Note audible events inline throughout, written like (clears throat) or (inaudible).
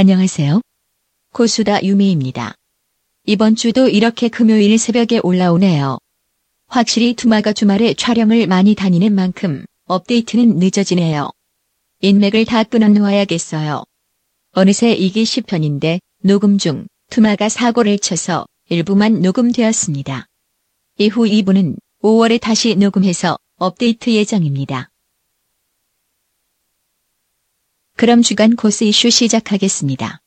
안녕하세요. 고수다 유미입니다. 이번 주도 이렇게 금요일 새벽에 올라오네요. 확실히 투마가 주말에 촬영을 많이 다니는 만큼 업데이트는 늦어지네요. 인맥을 다 끊어놓아야겠어요. 어느새 이게 10편인데 녹음 중 투마가 사고를 쳐서 일부만 녹음되었습니다. 이후 2부는 5월에 다시 녹음해서 업데이트 예정입니다. 그럼 주간 코스 이슈 시작하겠습니다.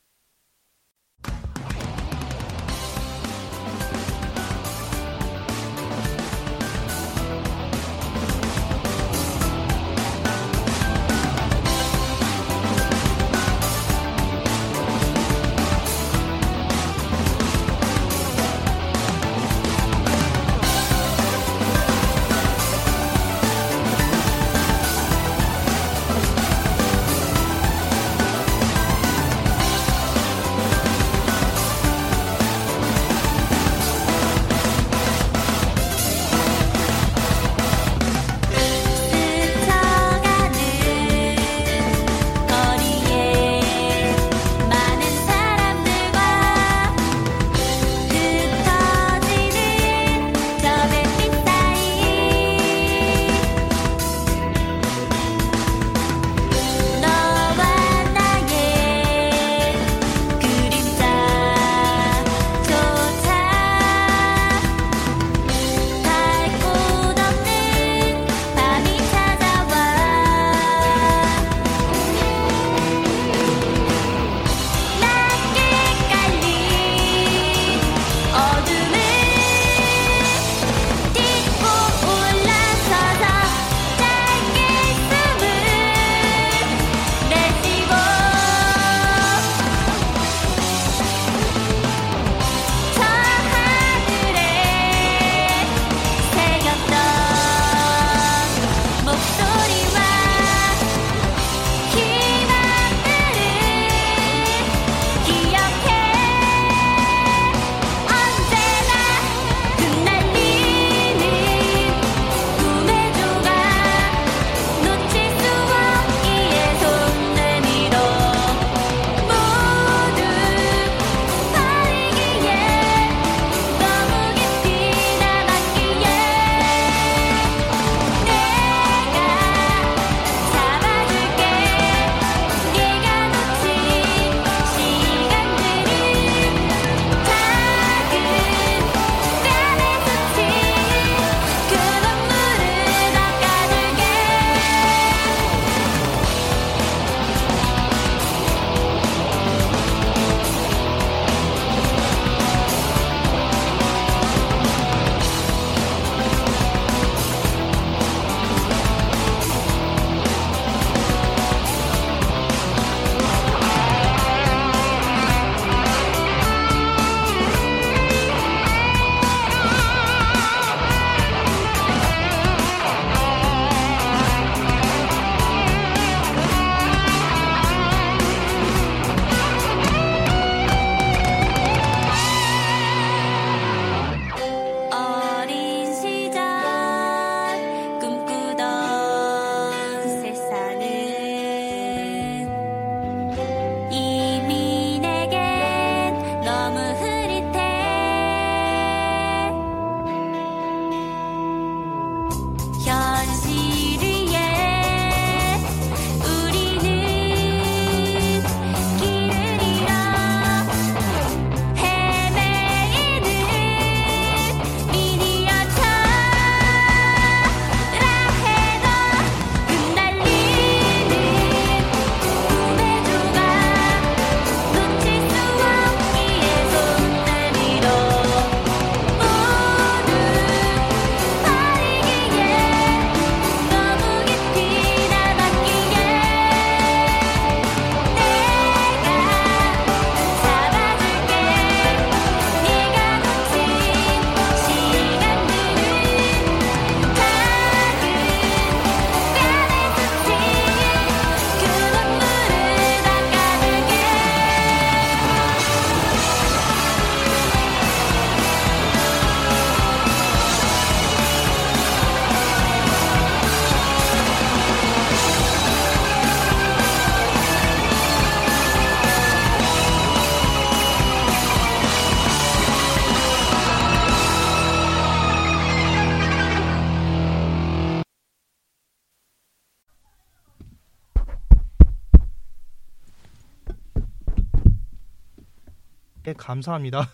예, 감사합니다.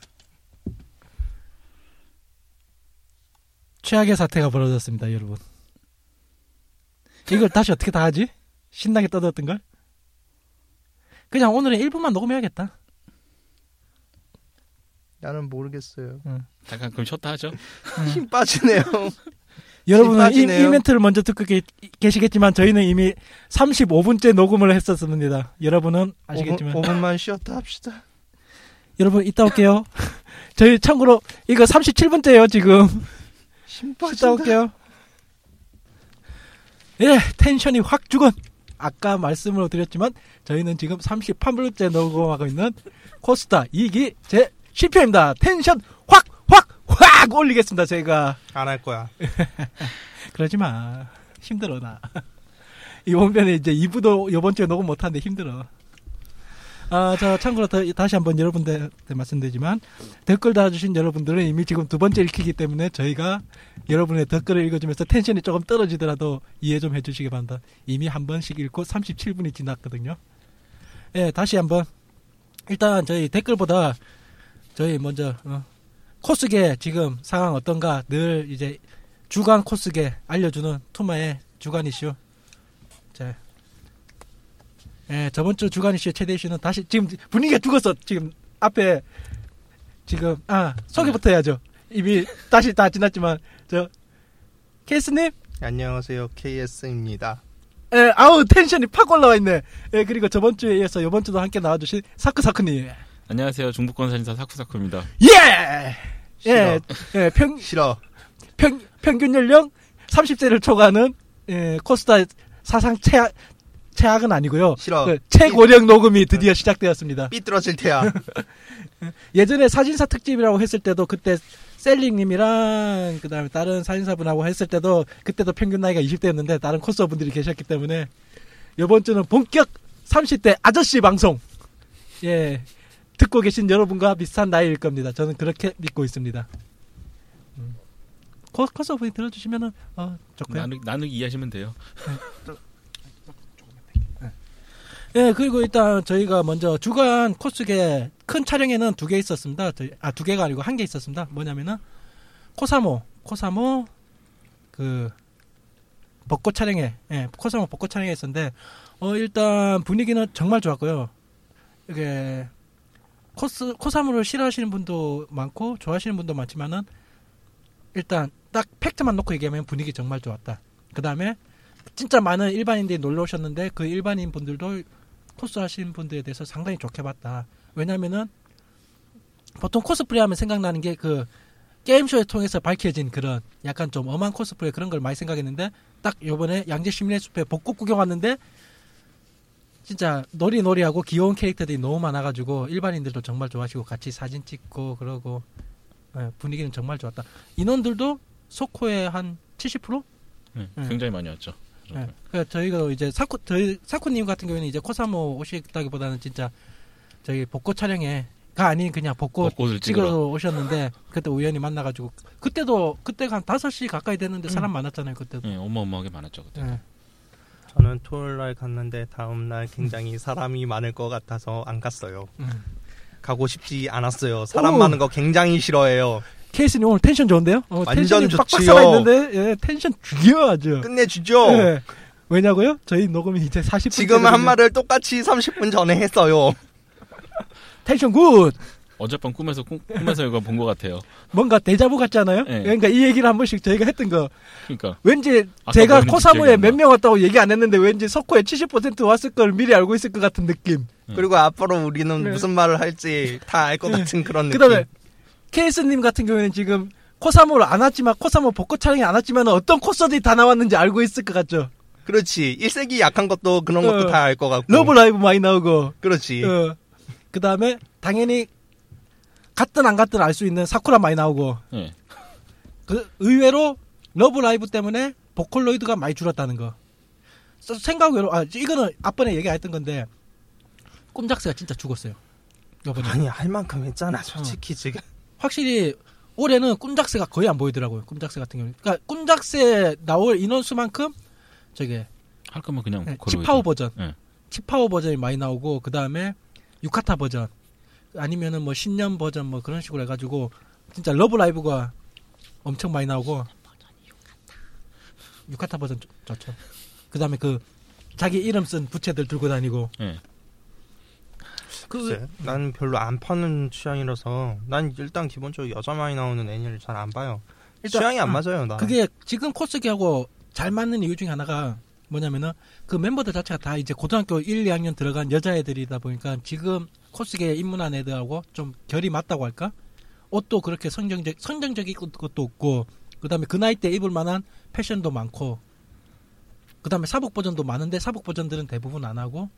(laughs) 최악의 사태가 벌어졌습니다, 여러분. 이걸 다시 어떻게 다 하지? 신나게 떠들었던 걸? 그냥 오늘은 1분만 녹음해야겠다. 나는 모르겠어요. 잠깐 그럼 쉬었다 하죠. 힘 빠지네요. (laughs) 여러분은 이, 빠지네요. 이 멘트를 먼저 듣고 계, 계시겠지만 저희는 이미 35분째 녹음을 했었습니다. 여러분은 아시겠지만 5분, 5분만 쉬었다 합시다. 여러분 이따 올게요. (laughs) 저희 참고로 이거 37분째예요 지금. 힘 이따 빠진다. 올게요. 예, 텐션이 확 죽은. 아까 말씀을 드렸지만 저희는 지금 38분째 녹음하고 있는 코스타 2기 제 10회입니다. 텐션 확 확 확 올리겠습니다. 제가. 안 할 거야. (laughs) 그러지 마. 힘들어, 나. (laughs) 이번 편에 이제 2부도 이번 주에 녹음 못 하는데 힘들어. 아, 자, 참고로 더- 다시 한번 여러분들한테 말씀드리지만, 댓글 달아주신 여러분들은 이미 지금 두 번째 읽히기 때문에 저희가 여러분의 댓글을 읽어주면서 텐션이 조금 떨어지더라도 이해 좀 해주시기 바랍니다. 이미 한 번씩 읽고 37분이 지났거든요. 예, 다시 한번. 일단 저희 댓글보다 저희 먼저, 어, 코스계 지금 상황 어떤가 늘 이제 주간 코스계 알려주는 투마의 주간 이슈. 자, 예, 저번 주 주간 이슈 최대 이슈는 다시 지금 분위기가 죽었어. 지금 앞에 지금 아 소개부터 해야죠. 이미 다시 다 지났지만 저 케이스님, 안녕하세요. KS입니다. 예, 아우 텐션이 팍 올라와 있네. 예, 그리고 저번 주에 이어서 이번 주도 함께 나와주신 사크 사크님. 안녕하세요. 중부권 사진사 사쿠사쿠입니다. 예, 싫어. 예, 예, 평 싫어. 평, 평균 연령 30세를 초과하는 예, 코스타 사상 최악, 최악은 아니고요. 싫어. 그 최고령 녹음이 드디어 시작되었습니다. 삐뚤어질 테야. (laughs) 예전에 사진사 특집이라고 했을 때도 그때 셀링님이랑 그다음에 다른 사진사분하고 했을 때도 그때도 평균 나이가 20대였는데 다른 코스어분들이 계셨기 때문에 이번 주는 본격 30대 아저씨 방송 예 듣고 계신 여러분과 비슷한 나이일 겁니다. 저는 그렇게 믿고 있습니다. 음. 코- 코스어분이 들어주시면은 어 좋고요. 나누, 나누기 이해하시면 돼요. (laughs) 예, 그리고 일단 저희가 먼저 주간 코스계 큰 촬영에는 두 개 있었습니다. 아, 두 개가 아니고 한 개 있었습니다. 뭐냐면은 코사모, 코사모 그 벚꽃 촬영회, 예, 코사모 벚꽃 촬영회 있었는데 어 일단 분위기는 정말 좋았고요. 이게 코스 코사모를 싫어하시는 분도 많고 좋아하시는 분도 많지만은 일단 딱 팩트만 놓고 얘기하면 분위기 정말 좋았다. 그 다음에 진짜 많은 일반인들이 놀러 오셨는데 그 일반인 분들도 코스 하시는 분들에 대해서 상당히 좋게 봤다. 왜냐면은 보통 코스프레 하면 생각나는 게 그 게임쇼를 통해서 밝혀진 그런 약간 좀 엄한 코스프레 그런 걸 많이 생각했는데 딱 요번에 양재 시민의 숲에 벚꽃 구경 왔는데 진짜 놀이놀이하고 귀여운 캐릭터들이 너무 많아가지고 일반인들도 정말 좋아하시고 같이 사진 찍고 그러고 예, 분위기는 정말 좋았다. 인원들도 소코의 한 70%? 네, 네. 굉장히 많이 왔죠. 네. 그러니까 저희가 이제 사쿠 저희 사쿠님 같은 경우에는 이제 코사모 오시다기보다는 진짜 저희 벚꽃 촬영에가 아닌 그냥 벚꽃 벚꽃을 찍으러 찍으러. 오셨는데 그때 우연히 만나가지고 그때도 그때가 한 5시 가까이 됐는데 사람 많았잖아요 그때도 네, 어마어마하게 많았죠 그때. 네. 저는 토요일 날 갔는데 다음 날 굉장히 사람이 많을 것 같아서 안 갔어요. 음. 가고 싶지 않았어요. 사람 오. 많은 거 굉장히 싫어해요. 케이스님 오늘 텐션 좋은데요? 어, 완전 텐션이 빡빡 좋지요. 살아있는데 예, 텐션 죽여 아주 끝내주죠. 예. 왜냐고요? 저희 녹음이 이제 40분 지금 한 말을 똑같이 30분 전에 했어요. (laughs) 텐션 good 어젯밤 꿈에서 꿈, 꿈에서 이거 본 것 같아요. 뭔가 déjà vu 같지 않아요? 네. 그러니까 이 얘기를 한 번씩 저희가 했던 거 그러니까 왠지 제가 안 몇 나. 명 왔다고 얘기 안 했는데 왠지 석호에 70% 왔을 걸 미리 알고 있을 것 같은 느낌. 음. 그리고 앞으로 우리는 네. 무슨 말을 할지 다 알 것 네. 같은 그런 느낌. 그다음에 케이스님 같은 경우에는 지금 코사모를 안 왔지만 코사모 벚꽃 촬영이 안 왔지만 어떤 코스들이 다 나왔는지 알고 있을 것 같죠. 그렇지. 일색이 약한 것도 그런 것도 어. 다 알 것 같고. 러브 라이브 많이 나오고. 그렇지. 어. 그 다음에 당연히 갔든 안 갔든 알 수 있는 사쿠라 많이 나오고. 예. 그 의외로 러브 라이브 때문에 보컬로이드가 많이 줄었다는 거. 서- 생각 외로 아 이거는 앞번에 얘기 안 했던 건데 꼼짝새가 진짜 죽었어요. 요번에. 아니 할 만큼 했잖아. 솔직히 어. 지금. 확실히 올해는 꼼짝새가 거의 안 보이더라고요. 꼼짝새 같은 경우. 그러니까 꼼짝새 나올 인원수만큼 저게 할 거면 그냥 네, 치파오 버전, 네. 치파오 버전이 많이 나오고 그 다음에 유카타 버전, 아니면은 뭐 신년 버전 뭐 그런 식으로 해 가지고 진짜 러브 라이브가 엄청 많이 나오고 유카타 버전 좋- 좋죠. 그다음에 그 자기 이름 쓴 부채들 들고 다니고 예. 그 글쎄, 난 별로 안 파는 취향이라서 난 일단 기본적으로 여자 많이 나오는 애니를 잘 안 봐요. 일단- 취향이 안 아, 맞아요. 나. 그게 지금 코스기하고 잘 맞는 이유 중에 하나가 뭐냐면은 그 멤버들 자체가 다 이제 고등학교 1, 2학년 들어간 여자애들이다 보니까 지금 코스기에 입문한 애들하고 좀 결이 맞다고 할까? 옷도 그렇게 선정적 선정적인 것도 없고 그다음에 그 나이 때 입을 만한 패션도 많고 그다음에 사복 버전도 많은데 사복 버전들은 대부분 안 하고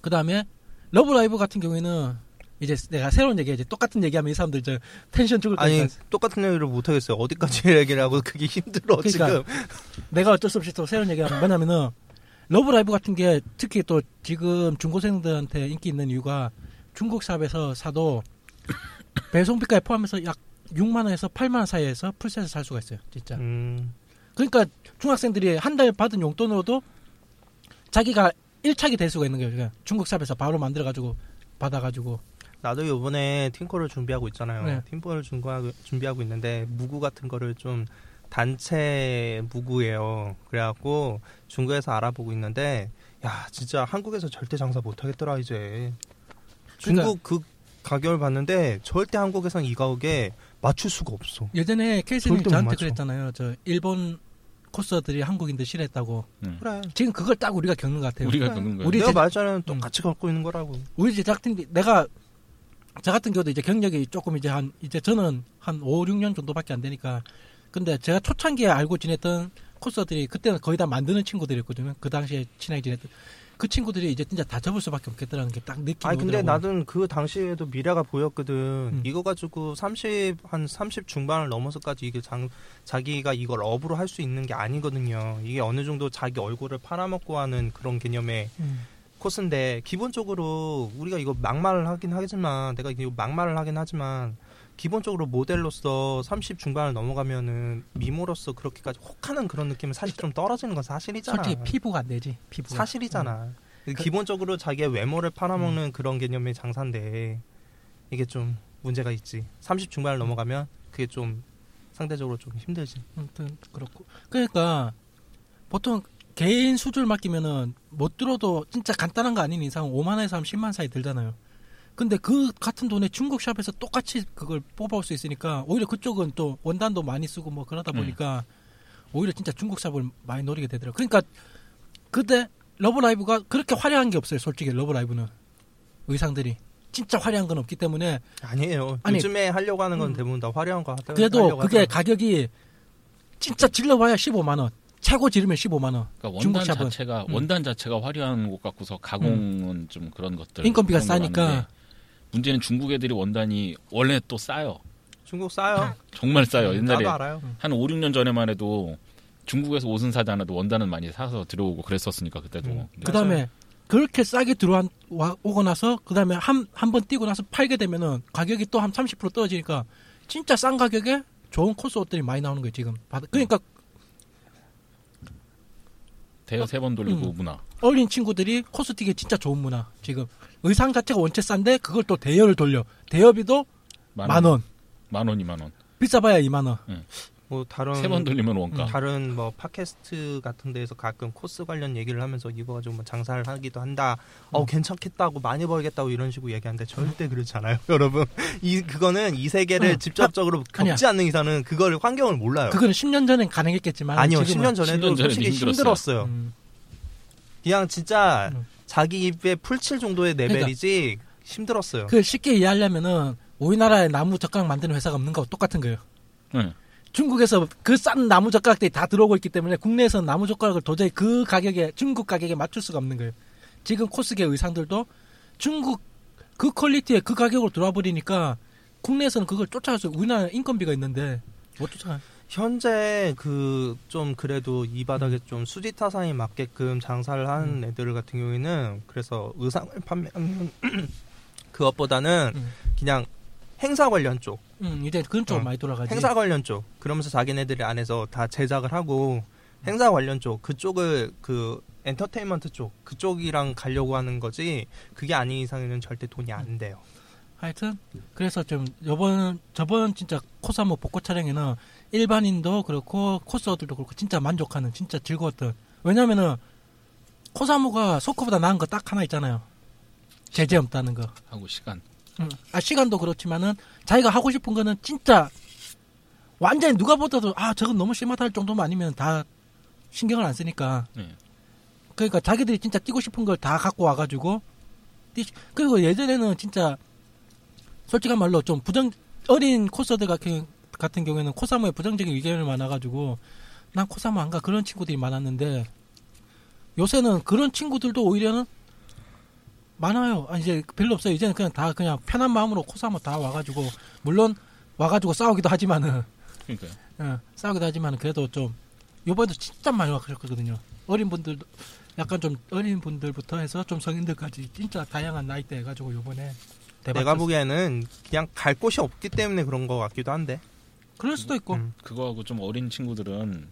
그다음에 러브라이브 같은 경우에는 이제 내가 새로운 얘기 이제 똑같은 얘기하면 이 사람들 저 텐션 죽을 아니 거니까 똑같은 얘기를 못 하겠어요. 어디까지 얘기를 하고 (laughs) 그게 힘들어 그러니까 지금. 내가 어쩔 수 없이 또 새로운 얘기하면 뭐냐면은 러브라이브 같은 게 특히 또 지금 중고생들한테 인기 있는 이유가 중국 샵에서 사도 배송비까지 포함해서 약 6만 원에서 8만 원 사이에서 full set을 살 수가 있어요. 진짜. 음, 그러니까 중학생들이 한 달 받은 용돈으로도 자기가 1착이 될 수가 있는 거예요. 그러니까 중국 샵에서 바로 만들어 가지고 받아 가지고 나도 이번에 팀코를 준비하고 있잖아요. 네. 팀코를 준비하고, 있는데 무구 같은 거를 좀 단체 무구예요. 그래갖고 중국에서 알아보고 있는데 야 진짜 한국에서 절대 장사 못하겠더라 이제. 중국 그 가격을 봤는데 절대 한국에선 이 가격에 맞출 수가 없어. 예전에 케이스님 저한테 맞춰. 그랬잖아요. 저 일본 코스들이 한국인들 싫어했다고. 그래. 지금 그걸 딱 우리가 겪는 것 같아요. 우리가 그래. 겪는 거예요. 우리 내가 제작- 말했잖아요. 음. 똑같이 갖고 있는 거라고. 우리 제작팀 내가 저 같은 경우도 이제 경력이 조금 이제 한 이제 저는 한 5, 6년 정도밖에 안 되니까 근데 제가 초창기에 알고 지냈던 코스들이 그때는 거의 다 만드는 친구들이었거든요. 그 당시에 친하게 지냈던 그 친구들이 이제 진짜 다 접을 수밖에 없겠더라는 게 딱 느낌이 아니 근데. 나는 그 당시에도 미래가 보였거든. 음. 이거 가지고 30 한 30 중반을 넘어서까지 이게 장, 자기가 이걸 업으로 할 수 있는 게 아니거든요. 이게 어느 정도 자기 얼굴을 팔아먹고 하는 그런 개념의 음. 코스인데 기본적으로 우리가 이거 막말을 하긴 하지만 내가 이거 막말을 하긴 하지만 기본적으로 모델로서 30 중반을 넘어가면은 미모로서 그렇게까지 혹하는 그런 느낌은 사실 좀 떨어지는 건 사실이잖아. 솔직히 피부가 안 되지. 피부가. 사실이잖아. 그- 기본적으로 자기의 외모를 팔아먹는 그런 개념의 장사인데 이게 좀 문제가 있지. 30 중반을 넘어가면 그게 좀 상대적으로 좀 힘들지. 아무튼 그렇고. 그러니까 보통 개인 수주를 맡기면은 못 들어도 진짜 간단한 거 아닌 이상 5만 원에서 한 10만 사이 들잖아요. 근데 그 같은 돈에 중국 샵에서 똑같이 그걸 뽑아올 수 있으니까 오히려 그쪽은 또 원단도 많이 쓰고 뭐 그러다 보니까 오히려 진짜 중국 샵을 많이 노리게 되더라고요. 그러니까 그때 러브라이브가 그렇게 화려한 게 없어요. 솔직히 러브라이브는 의상들이 진짜 화려한 건 없기 때문에 아니에요. 아니, 요즘에 하려고 하는 건 음. 대부분 다 화려한 거 하다. 그래도 그게 하더라고. 가격이 진짜 질러봐야 15만 원. 최고 지르면 15만 원. 그러니까 중국 원단 샵은. 자체가 음. 원단 자체가 화려한 것 같고서 가공은 좀 그런 것들 인건비가 싸니까. 문제는 중국 애들이 원단이 원래 또 싸요. 중국 싸요. 정말 싸요. 옛날에 나도 알아요. 한 5, 6년 전에만 해도 중국에서 옷은 사지 않아도 원단은 많이 사서 들어오고 그랬었으니까 그때도. 음. 근데 그 다음에 그렇게 싸게 들어와 오고 나서 그 다음에 한 한 번 뛰고 나서 팔게 되면은 가격이 또 한 30% 떨어지니까 진짜 싼 가격에 좋은 코스 옷들이 많이 나오는 거예요 지금. 받- 그러니까 대여 세 번 돌리고 음. 문화. 어린 친구들이 코스틱에 진짜 좋은 문화. 지금 의상 자체가 원체 싼데 그걸 또 대여를 돌려. 대여비도 만 원. 만 원, 이만 원. 비싸봐야 2만 원. 뭐 다른 세 번 돌리면 음. 원가. 다른 뭐 팟캐스트 같은 데에서 가끔 코스 관련 얘기를 하면서 이거 가지고 뭐 장사를 하기도 한다. 어 음. 괜찮겠다고 많이 벌겠다고 이런 식으로 얘기하는데 절대 그렇지 않아요, (laughs) 여러분. 이 그거는 이 세계를 응. 직접적으로 아니야. 겪지 않는 이상은 그걸 환경을 몰라요. 그거는 10년 전엔 가능했겠지만 아니요, 지금은 10년 전에도 10년 전에도 솔직히 힘들었어요. 힘들었어요. 음, 그냥 진짜 음. 자기 입에 풀칠 정도의 레벨이지 힘들었어요. 그 쉽게 이해하려면은 우리나라에 나무 젓가락 만드는 회사가 없는 거하고 똑같은 거예요. 네. 중국에서 그 싼 나무 젓가락들이 다 들어오고 있기 때문에 국내에서는 나무 젓가락을 도저히 그 가격에 중국 가격에 맞출 수가 없는 거예요. 지금 코스계 의상들도 중국 그 퀄리티에 그 가격으로 들어와 버리니까 국내에서는 그걸 쫓아갈 수 우리나라 인건비가 있는데 못 쫓아가. 현재 그 좀 그래도 이 바닥에 음. 좀 수지 타산이 맞게끔 장사를 하는 애들 같은 경우에는 그래서 의상을 판매하는 (clears throat) 그것보다는 음. 그냥 행사 관련 쪽, 음, 이제 그런 쪽으로 어. 많이 돌아가지. 행사 관련 쪽. 그러면서 자기네들이 안에서 다 제작을 하고 행사 관련 쪽 그쪽을 그 엔터테인먼트 쪽 그쪽이랑 가려고 하는 거지 그게 아닌 이상에는 절대 돈이 안 돼요. 하여튼 그래서 좀 요번 저번 진짜 코사모 복고 촬영에는 일반인도 그렇고 코스어들도 그렇고 진짜 만족하는 진짜 즐거웠던 왜냐면은 코사모가 소코보다 나은 거 딱 하나 있잖아요 제재 없다는 거 하고 시간. 음. 아, 시간도 그렇지만은 자기가 하고 싶은 거는 진짜 완전히 누가 보더라도 아 저건 너무 심하다 할 정도만 아니면 다 신경을 안 쓰니까 네. 그러니까 자기들이 진짜 뛰고 싶은 걸 다 갖고 와가지고 뛰 그리고 예전에는 진짜 솔직한 말로 좀 부정 어린 코스들 같은 같은 경우에는 코사모에 부정적인 의견이 많아가지고 난 코사모 안가 그런 친구들이 많았는데 요새는 그런 친구들도 오히려는 많아요. 아, 이제 별로 없어요. 이제는 그냥 다 그냥 편한 마음으로 코사모 다 와가지고 물론 와가지고 싸우기도 하지만은 그러니까요. 예, 싸우기도 하지만 그래도 좀 요번에도 진짜 많이 와그랬거든요. 어린 분들도 약간 좀 어린 분들부터 해서 좀 성인들까지 진짜 다양한 나이대 해가지고 요번에. 내가. 보기에는 그냥 갈 곳이 없기 때문에 그런 것 같기도 한데. 그럴 수도 있고 음. 그거하고 좀 어린 친구들은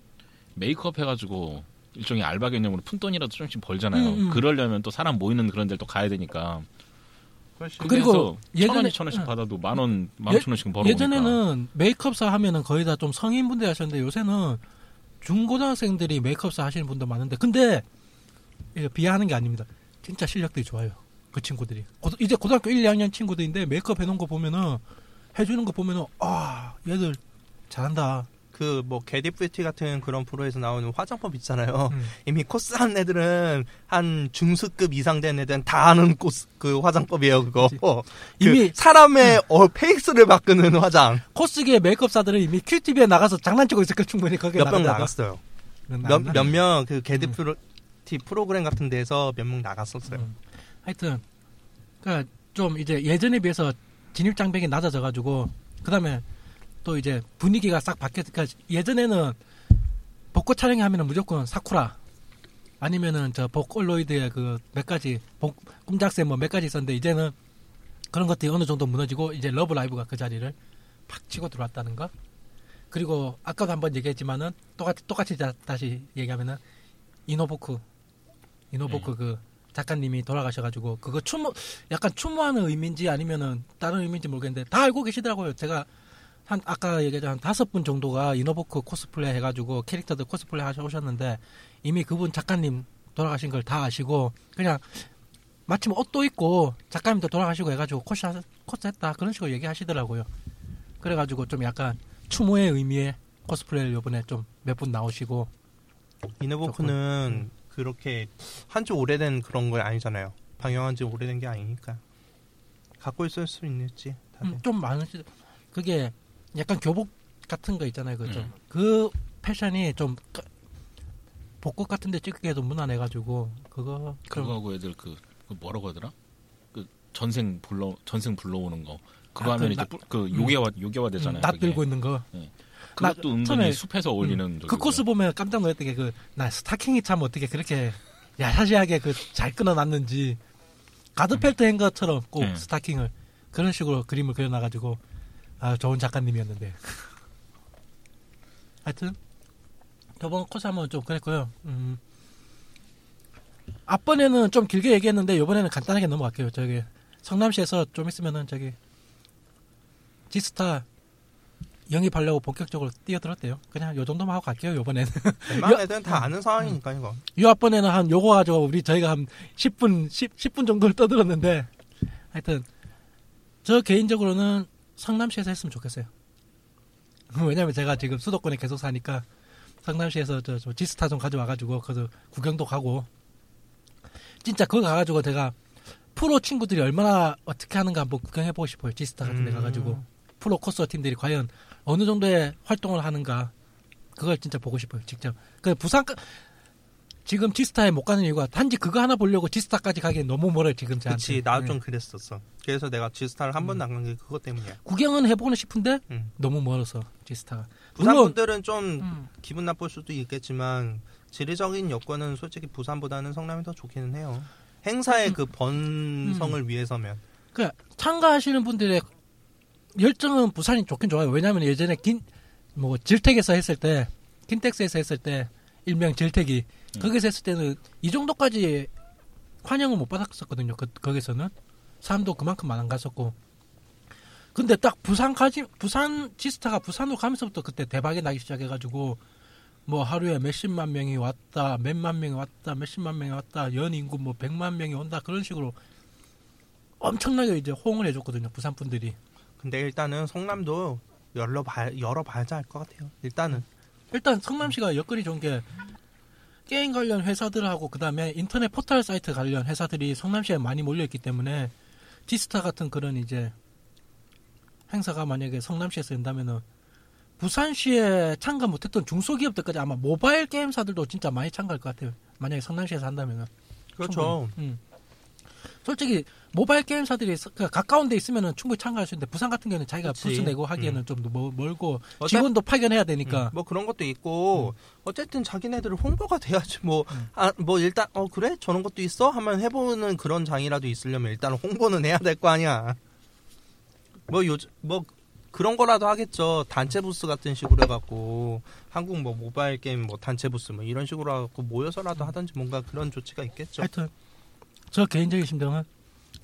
메이크업 해가지고 일종의 알바 개념으로 푼돈이라도 조금씩 벌잖아요. 음, 음. 그러려면 또 사람 모이는 그런 데를 또 가야 되니까. 그리고 예전에- 천 원씩 응. 받아도 만 원, 만 예- 원씩 벌어오니까. 예전에는 메이크업사 하면은 거의 다 좀 성인분들 하셨는데 요새는 중고등학생들이 메이크업사 하시는 분도 많은데 근데 이거 비하하는 게 아닙니다. 진짜 실력들이 좋아요. 그 친구들이 고- 이제 고등학교 1, 2학년 친구들인데 메이크업 해놓은 거 보면은 해주는 거 보면은 아 얘들 잘한다. 그 뭐 Get It Beauty 같은 그런 프로에서 나오는 화장법 있잖아요. 음. (laughs) 이미 코스한 애들은 한 중수급 이상 된 애들은 다 아는 코스 그 화장법이에요 그거. (laughs) 그 이미- 사람의 어, 페이스를 바꾸는 화장 코스계 메이크업사들은 이미 큐티비에 나가서 장난치고 있을 거 충분히 거기에 몇 명 나가다가. 나갔어요. 그건 몇 나갔나? 몇 명 그 Get It 음. 뷰티 프로그램 같은 데서 몇 명 나갔었어요. 음. 하여튼 그러니까 좀 이제 예전에 비해서 진입 장벽이 낮아져 가지고 그다음에 또 이제 분위기가 싹 바뀌었으니까 예전에는 벚꽃 촬영이 하면은 무조건 사쿠라 아니면은 저 보컬로이드의 그 몇 가지 복, 꿈작새 뭐 몇 가지 있었는데 이제는 그런 것들이 어느 정도 무너지고 이제 러브 라이브가 그 자리를 팍 치고 들어왔다는 거 그리고 아까도 한번 얘기했지만은 똑같이 똑같이 다, 다시 얘기하면은 이노보크 이노보크 그 작가님이 돌아가셔가지고 그거 추모 약간 추모하는 의미인지 아니면은 다른 의미인지 모르겠는데 다 알고 계시더라고요. 제가 한 아까 얘기했던 한 다섯 분 정도가 이노보크 코스플레이 해가지고 캐릭터들 코스플레이 하셔 오셨는데 이미 그분 작가님 돌아가신 걸 다 아시고 그냥 마침 옷도 입고 작가님도 돌아가시고 해가지고 코스 하- 코스 했다 그런 식으로 얘기하시더라고요. 그래가지고 좀 약간 추모의 의미의 코스프레를 요번에 좀 몇 분 나오시고 이노보크는 그렇게 한지 오래된 그런 거 아니잖아요. 방영한 지 오래된 게 아니니까 갖고 있을 수 있는지. 음, 좀 많으시 그게 약간 교복 같은 거 있잖아요. 그좀 음. 그 패션이 좀 까- 복고 같은데 찍기에도 무난해가지고 그거 좀 그거하고 애들 그, 그 뭐라고 하더라? 그 전생 불러 전생 불러오는 거. 그거 아, 하면 그 이제 나- 뿌- 그 요괴화 요괴화 되잖아요. 음, 낯 그게. 들고 있는 거. 그것도 나- 은근히 처음에- 숲에서 어울리는 그 저기고요. 코스 보면 깜짝 놀랐던 게 그 나 스타킹이 참 어떻게 그렇게 야사시하게 그 잘 끊어놨는지 가드펠트 한 것처럼 꼭 네. 스타킹을 그런 식으로 그림을 그려놔가지고 아 좋은 작가님이었는데 (laughs) 하여튼 저번 코스 한번 좀 그랬고요. 음. 앞번에는 좀 길게 얘기했는데 이번에는 간단하게 넘어갈게요. 저기 성남시에서 좀 있으면은 저기 지스타 영입하려고 본격적으로 뛰어들었대요. 그냥 요 정도만 하고 갈게요. 이번에는 웬만한 애들은 다 아는 상황이니까 이거. 요 앞번에는 한 요거 가지고 우리 저희가 한 10분 10, 10분 정도를 떠들었는데 하여튼 저 개인적으로는 성남시에서 했으면 좋겠어요. (laughs) 왜냐면 제가 지금 수도권에 계속 사니까 성남시에서 저, 저 지스타 좀 가져와가지고 거기서 구경도 가고 진짜 거기 가가지고 제가 프로 친구들이 얼마나 어떻게 하는가 한번 구경해보고 싶어요. 지스타 같은 데 음. 가가지고 프로 코스어 팀들이 과연 어느 정도의 활동을 하는가 그걸 진짜 보고 싶어요. 직접. 그 부산 지금 지스타에 못 가는 이유가 단지 그거 하나 보려고 지스타까지 가기엔 너무 멀어요. 지금 저한테. 그치 나도 네. 좀 그랬었어. 그래서 내가 지스타를 한번 음. 나간 게 그것 때문이야. 구경은 해보고는 싶은데 음. 너무 멀어서 지스타가. 부산 물론 분들은 좀 음, 기분 나쁠 수도 있겠지만 지리적인 여건은 솔직히 부산보다는 성남이 더 좋기는 해요. 행사의 음. 그 번성을 위해서면 그 참가하시는 분들의 열정은 부산이 좋긴 좋아요. 왜냐하면 예전에 긴 뭐 질택에서 했을 때 킨텍스에서 했을 때 일명 질택이 음. 거기서 했을 때는 이 정도까지 환영을 못 받았었거든요. 그, 거기서는 사람도 그만큼 안 갔었고 근데 딱 부산 가지 부산 지스타가 부산으로 가면서부터 그때 대박이 나기 시작해가지고 뭐 하루에 몇십만 명이 왔다 몇만 명이 왔다 몇십만 명이 왔다 연 인구 뭐 백만 명이 온다 그런 식으로 엄청나게 이제 호응을 해줬거든요 부산 분들이 근데 일단은 성남도 열러 봐 열어 봐야지 알것 같아요. 일단은 일단 성남시가 여건이 좋은 게 게임 관련 회사들하고 그다음에 인터넷 포털 사이트 관련 회사들이 성남시에 많이 몰려 있기 때문에 지스타 같은 그런 이제 행사가 만약에 성남시에서 된다면은 부산시에 참가 못했던 중소기업들까지 아마 모바일 게임사들도 진짜 많이 참가할 것 같아요. 만약에 성남시에서 한다면은. 그렇죠. 음. 솔직히 모바일 게임사들이 서- 그 가까운 데 있으면은 충분히 참가할 수 있는데 부산 같은 경우는 자기가 그치. 부스 내고 하기에는 좀 멀- 멀고 어차- 직원도 파견해야 되니까. 음, 뭐 그런 것도 있고 어쨌든 자기네들 홍보가 돼야지 뭐 음. 아뭐 일단 어 그래? 저런 것도 있어? 하면 해보는 그런 장이라도 있으려면 일단 홍보는 해야 될 거 아니야. 뭐 요즘 뭐 그런 거라도 하겠죠. 단체 부스 같은 식으로 해갖고 한국 뭐 모바일 게임 뭐 단체 부스 뭐 이런 식으로 해갖고 모여서라도 하든지 뭔가 그런 조치가 있겠죠. 하여튼 저 개인적인 심정은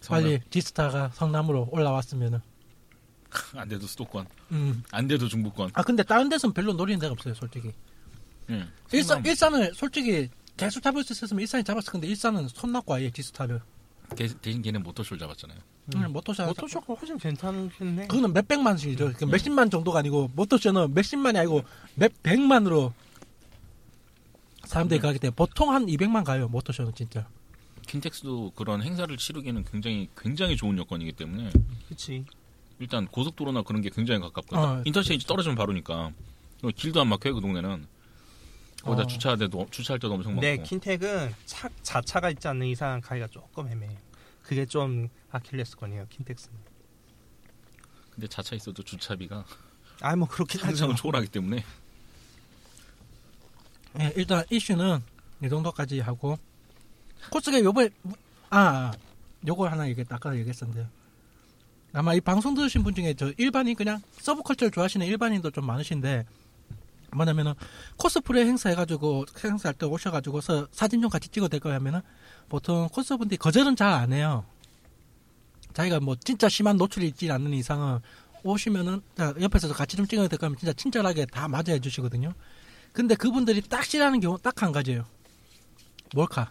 빨리 지스타가 성남으로 올라왔으면은 안 돼도 수도권, 음. 안 돼도 중부권. 아 근데 다른 데서는 별로 노리는 데가 없어요 솔직히 응. 일산. 일산을 솔직히 계속 잡을 수 있었으면 일산이 잡았을 건데 일산은 손 놨고 아예 지스타를 대, 대신 걔는 모터쇼를 잡았잖아요. 음. 모토쇼 모토쇼가 훨씬 괜찮긴 해 그거는 몇 백만 원씩이죠 그 몇십만 정도가 아니고 모토쇼는 몇십만이 아니고 몇 백만으로 사람들이 가기 때문에 보통 한 200만 가요 모토쇼는 진짜 킨텍스도 그런 행사를 치르기에는 굉장히 굉장히 좋은 여건이기 때문에 그치 일단 고속도로나 그런 게 굉장히 가깝거든. 어. 인터체인지 떨어지면 바로니까. 길도 안 막혀요 그 동네는. 거기다 어. 주차할 때도 주차할 때도 엄청 네, 많고. 킨텍은 차, 자차가 있지 않는 이상 가기가 조금 애매해요. 그게 좀 아킬레스건이에요, 킨텍스는. 근데 자차 있어도 주차비가 (laughs) 아, 뭐 그렇긴 하죠. 항상 초월하기 때문에 예, 일단 이슈는 이 정도까지 하고 코스게 요번에 아, 아 요거 하나 얘기 아까 얘기했었는데 아마 이 방송 들으신 분 중에 저 일반인 그냥 서브컬처를 좋아하시는 일반인도 좀 많으신데 뭐냐면은 코스프레 행사 해가지고 행사할 때 오셔가지고서 사진 좀 같이 찍어도 될까요 하면은 보통 코스분들이 거절은 잘 안 해요. 자기가 뭐 진짜 심한 노출이 있지 않는 이상은 오시면은 자, 옆에서 같이 좀 찍어도 될까 하면 진짜 친절하게 다 맞이해 주시거든요. 근데 그분들이 딱 싫어하는 경우 딱 한 가지예요. 몰카.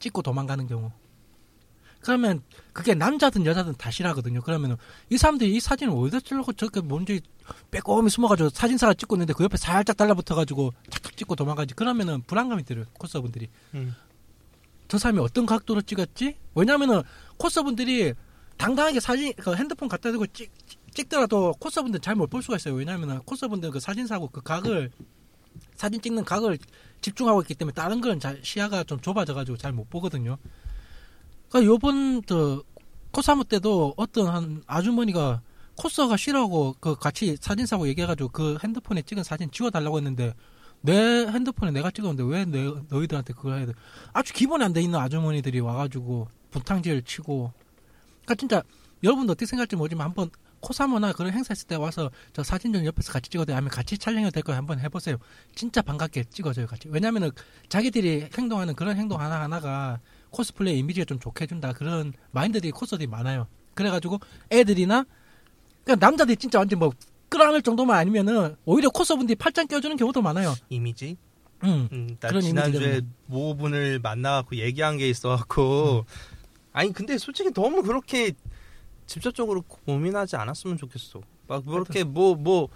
찍고 도망가는 경우. 그러면 그게 남자든 여자든 다 싫어하거든요. 그러면 이 사람들이 이 사진을 어디다 찍려고 저렇게 뭔지 빼꼼히 숨어가지고 사진사가 찍고 있는데 그 옆에 살짝 달라붙어가지고 착착 찍고 도망가지. 그러면은 불안감이 들어요. 코스분들이. 음. 저 사람이 어떤 각도로 찍었지? 왜냐면은 코스분들이 당당하게 사진, 그 핸드폰 갖다 대고 찍, 찍더라도 코스분들 잘 못 볼 수가 있어요. 왜냐면은 코스분들 그 사진사고 그 각을, 사진 찍는 각을 집중하고 있기 때문에 다른 건 잘, 시야가 좀 좁아져가지고 잘 못 보거든요. 그러니까 요번, 그, 코사무 때도 어떤 한 아주머니가 코스가 싫어하고 그 같이 사진사고 얘기해가지고 그 핸드폰에 찍은 사진 지워달라고 했는데 내 핸드폰에 내가 찍었는데 왜 내, 너희들한테 그걸 해야 돼? 아주 기본이 안 돼 있는 아주머니들이 와가지고 분탕질 치고 그러니까 진짜 여러분도 어떻게 생각할지 모르지만 한번 코사모나 그런 행사 있을 때 와서 저 사진 좀 옆에서 같이 찍어도 하면 같이 촬영해도 될 거예요 한번 해보세요 진짜 반갑게 찍어줘요 같이 왜냐면은 자기들이 행동하는 그런 행동 하나 하나가 코스플레이 이미지가 좀 좋게 해준다 그런 마인드들이 코스들이 많아요 그래가지고 애들이나 그러니까 남자들이 진짜 완전 뭐 끌어안을 정도만 아니면은 오히려 코스분들이 팔짱 껴주는 경우도 많아요 이미지? 음. 음, 나 그런 지난주에 이미지들은. 모분을 만나갖고 얘기한 게 있어갖고. 아니, 근데 솔직히 너무 그렇게 직접적으로 고민하지 않았으면 좋겠어. 막 그렇게 뭐, 뭐,